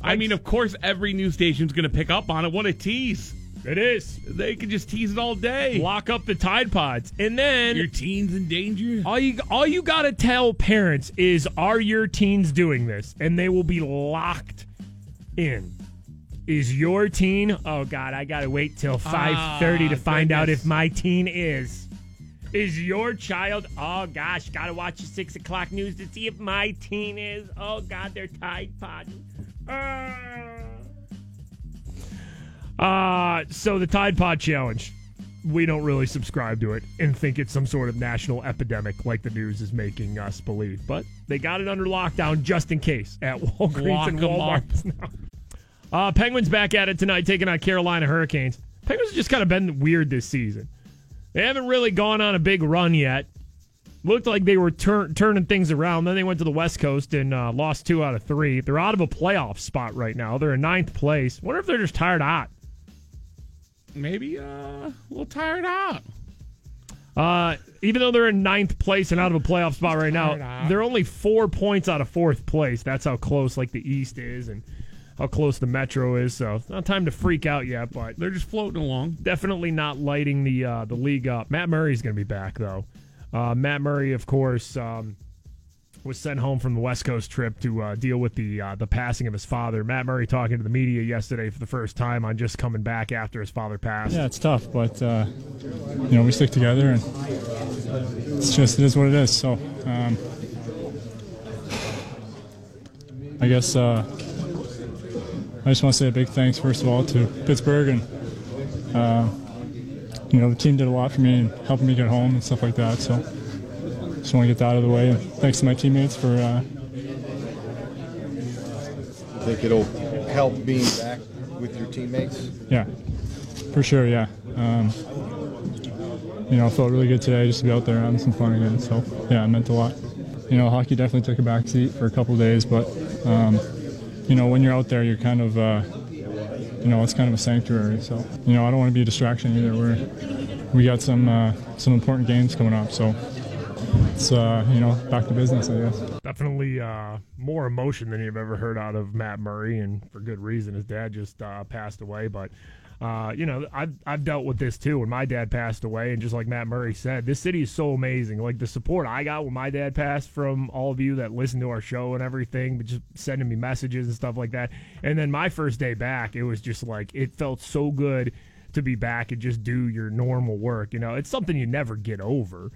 I mean, of course, every news station's going to pick up on it. What a tease. It is. They could just tease it all day. Lock up the Tide Pods, and then Your teen's in danger. All you all you gotta tell parents is, are your teens doing this? And they will be locked in. Is your teen? Oh God, I gotta wait till five thirty to Ah, find out if my teen is. Is your child? Oh gosh, gotta watch the six o'clock news to see if my teen is. Oh God, they're Tide Pod. Uh, so the Tide Pod Challenge. We don't really subscribe to it and think it's some sort of national epidemic like the news is making us believe. But they got it under lockdown just in case at <laughs> Walgreens Lock and Walmart. <laughs> Uh, Penguins back at it tonight, taking on Carolina Hurricanes. Penguins have just kind of been weird this season. They haven't really gone on a big run yet. Looked like they were tur- turning things around. Then they went to the West Coast and uh, lost two out of three. They're out of a playoff spot right now. They're in ninth place. Wonder if they're just tired out. Maybe uh, a little tired out. Uh, even though they're in ninth place and out of a playoff spot right now, out. they're only four points out of fourth place. That's how close like the East is and how close the Metro is. So it's not time to freak out yet, but They're just floating along. definitely not lighting the uh, the league up. Matt Murray's going to be back though. Uh, Matt Murray, of course, um, was sent home from the West Coast trip to uh, deal with the uh, the passing of his father. Matt Murray talking to the media yesterday for the first time on just coming back after his father passed. Yeah, it's tough, but uh, you know we stick together, and it's just it is what it is. So, um, I guess uh, I just want to say a big thanks first of all to Pittsburgh, and uh, you know the team did a lot for me and helping me get home and stuff like that. So, just want to get that out of the way, and thanks to my teammates for. Uh, I think it'll help being back with your teammates. Yeah, for sure. Yeah. Um, you know, I felt really good today just to be out there having some fun again. So yeah, it meant a lot. You know, hockey definitely took a back seat for a couple of days, but um, you know, when you're out there, you're kind of, uh, you know, it's kind of a sanctuary. So you know, I don't want to be a distraction either. We're we got some uh, some important games coming up, so it's uh, you know back to business, I guess. Definitely uh, more emotion than you've ever heard out of Matt Murray, and for good reason. His dad just uh, passed away, but uh, you know I've I've dealt with this too. When my dad passed away, and just like Matt Murray said, this city is so amazing. Like the support I got when my dad passed from all of you that listen to our show and everything, but just sending me messages and stuff like that. And then my first day back, it was just like it felt so good to be back and just do your normal work. You know, it's something you never get over.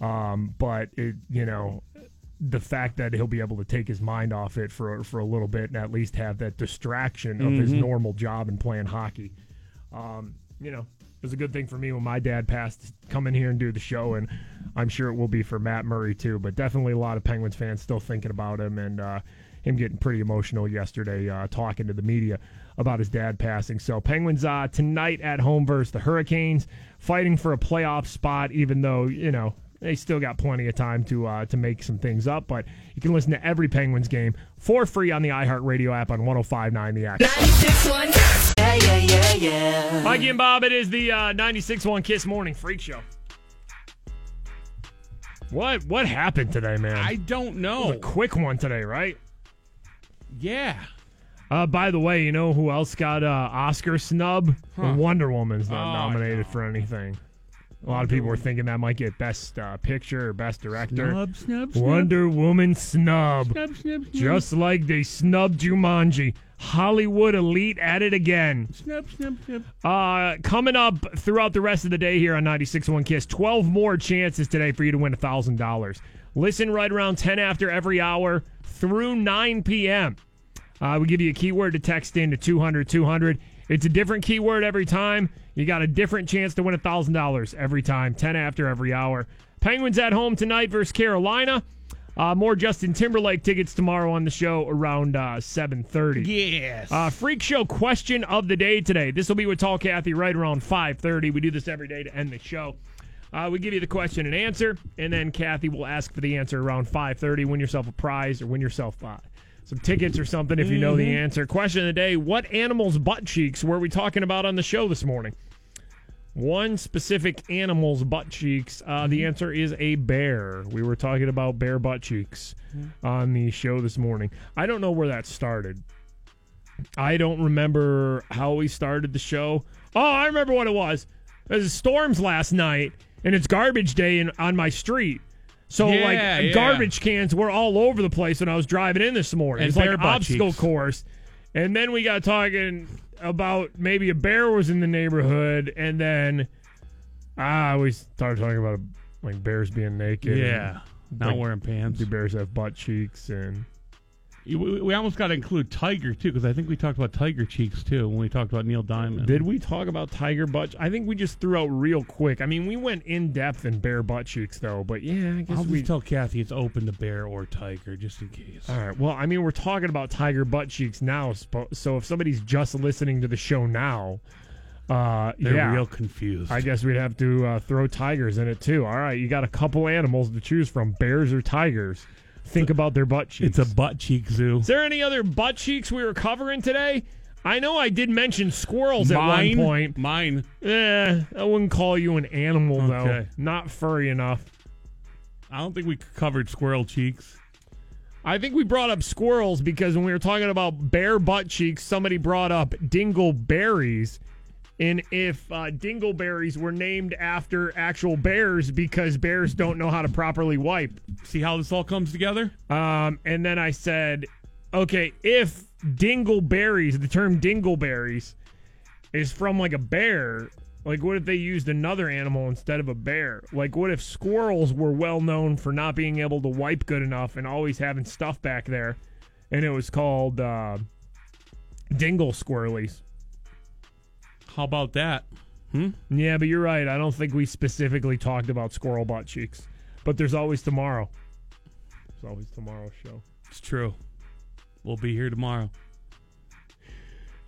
Um, but it, you know, the fact that he'll be able to take his mind off it for for a little bit and at least have that distraction of his Mhm. normal job and playing hockey. Um, you know, it was a good thing for me when my dad passed to come in here and do the show, and I'm sure it will be for Matt Murray too. But definitely a lot of Penguins fans still thinking about him and uh, him getting pretty emotional yesterday, uh, talking to the media about his dad passing. So Penguins uh, tonight at home versus the Hurricanes, fighting for a playoff spot, even though you know they still got plenty of time to uh, to make some things up. But you can listen to every Penguins game for free on the iHeartRadio app on 105.9 The Action. Yeah, yeah, yeah, yeah. Mikey and Bob, it is the uh, 96.1 Kiss Morning Freak Show. What what happened today, man? I don't It was know. a quick one today, right? Yeah. Uh, by the way, you know who else got uh, Oscar snub? Huh. Wonder Woman's not Oh, nominated for anything. A lot of people were thinking that might get Best uh, Picture or Best Director. Snub, snub, snub. Wonder Woman snub. Snub, snub, snub. Just like they snubbed Jumanji. Hollywood elite at it again. Snub, snub, snub. Uh, coming up throughout the rest of the day here on 96.1 Kiss, 12 more chances today for you to win $1,000. Listen right around 10 after every hour through 9 p.m. Uh, we give you a keyword to text in to 200 200. It's a different keyword every time. You got a different chance to win $1,000 every time, 10 after every hour. Penguins at home tonight versus Carolina. Uh, more Justin Timberlake tickets tomorrow on the show around uh, 7.30. Yes. Uh, freak show question of the day today. This will be with Tall Kathy right around 5.30. We do this every day to end the show. Uh, we give you the question and answer, and then Kathy will ask for the answer around 5.30. Win yourself a prize or win yourself uh, some tickets or something if you know the Mhm. answer. Question of the day, what animal's butt cheeks were we talking about on the show this morning? One specific animal's butt cheeks. Uh, the answer is a bear. We were talking about bear butt cheeks on the show this morning. I don't know where that started. I don't remember how we started the show. Oh, I remember what it was. It was storms last night, and it's garbage day in, on my street. So Yeah, like yeah. garbage cans were all over the place when I was driving in this morning. It's like an obstacle cheeks. course. And then we got talking about maybe a bear was in the neighborhood, and then ah, we started talking about like bears being naked. Yeah, not like, wearing pants. Do bears have butt cheeks? And We, we- almost got to include Tiger too, because I think we talked about Tiger cheeks too when we talked about Neil Diamond. did we talk about tiger butt? I think we just threw out real quick. I mean, we went in depth in bear butt cheeks though, but yeah, I guess I'll we. just tell Kathy it's open to bear or tiger, just in case. All right. Well, I mean, we're talking about tiger butt cheeks now, so if somebody's just listening to the show now, uh, They're yeah, real confused. I guess we'd have to uh, throw tigers in it too. All right, you got a couple animals to choose from: bears or tigers. Think about their butt cheeks. It's a butt cheek zoo. Is there any other butt cheeks we were covering today? I know I did mention squirrels Mine? at one point. Mine. Eh, I wouldn't call you an animal though. Not furry enough. I don't think we covered squirrel cheeks. I think we brought up squirrels because when we were talking about bear butt cheeks, somebody brought up dingleberries. And if uh, dingleberries were named after actual bears because bears don't know how to properly wipe. See how this all comes together? Um, and then I said, okay, if dingleberries, the term dingleberries, is from like a bear, like what if they used another animal instead of a bear? Like what if squirrels were well known for not being able to wipe good enough and always having stuff back there, and it was called uh, dingle squirrelies? How about that? Hmm? Yeah, but you're right. I don't think we specifically talked about squirrel butt cheeks. But there's always tomorrow. There's always tomorrow's show. It's true. We'll be here tomorrow.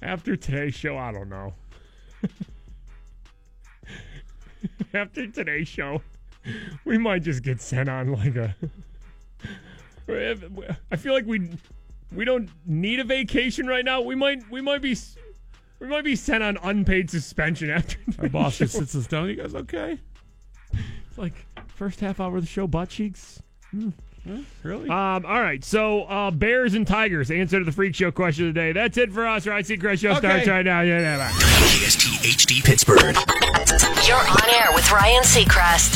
After today's show, I don't know. <laughs> After today's show, we might just get sent on like a. I feel like we we don't need a vacation right now. We might we might be we might be sent on unpaid suspension after Our today's boss just show. sits us down. You guys okay? It's like first half hour of the show, butt cheeks. Huh? Really? Um, all right, so uh, Bears and Tigers. Answer to the freak show question of the day. That's it for us. Right, see, Chris show starts right now. Yeah, yeah, bye. KSTHD Pittsburgh. You're on air with Ryan Seacrest.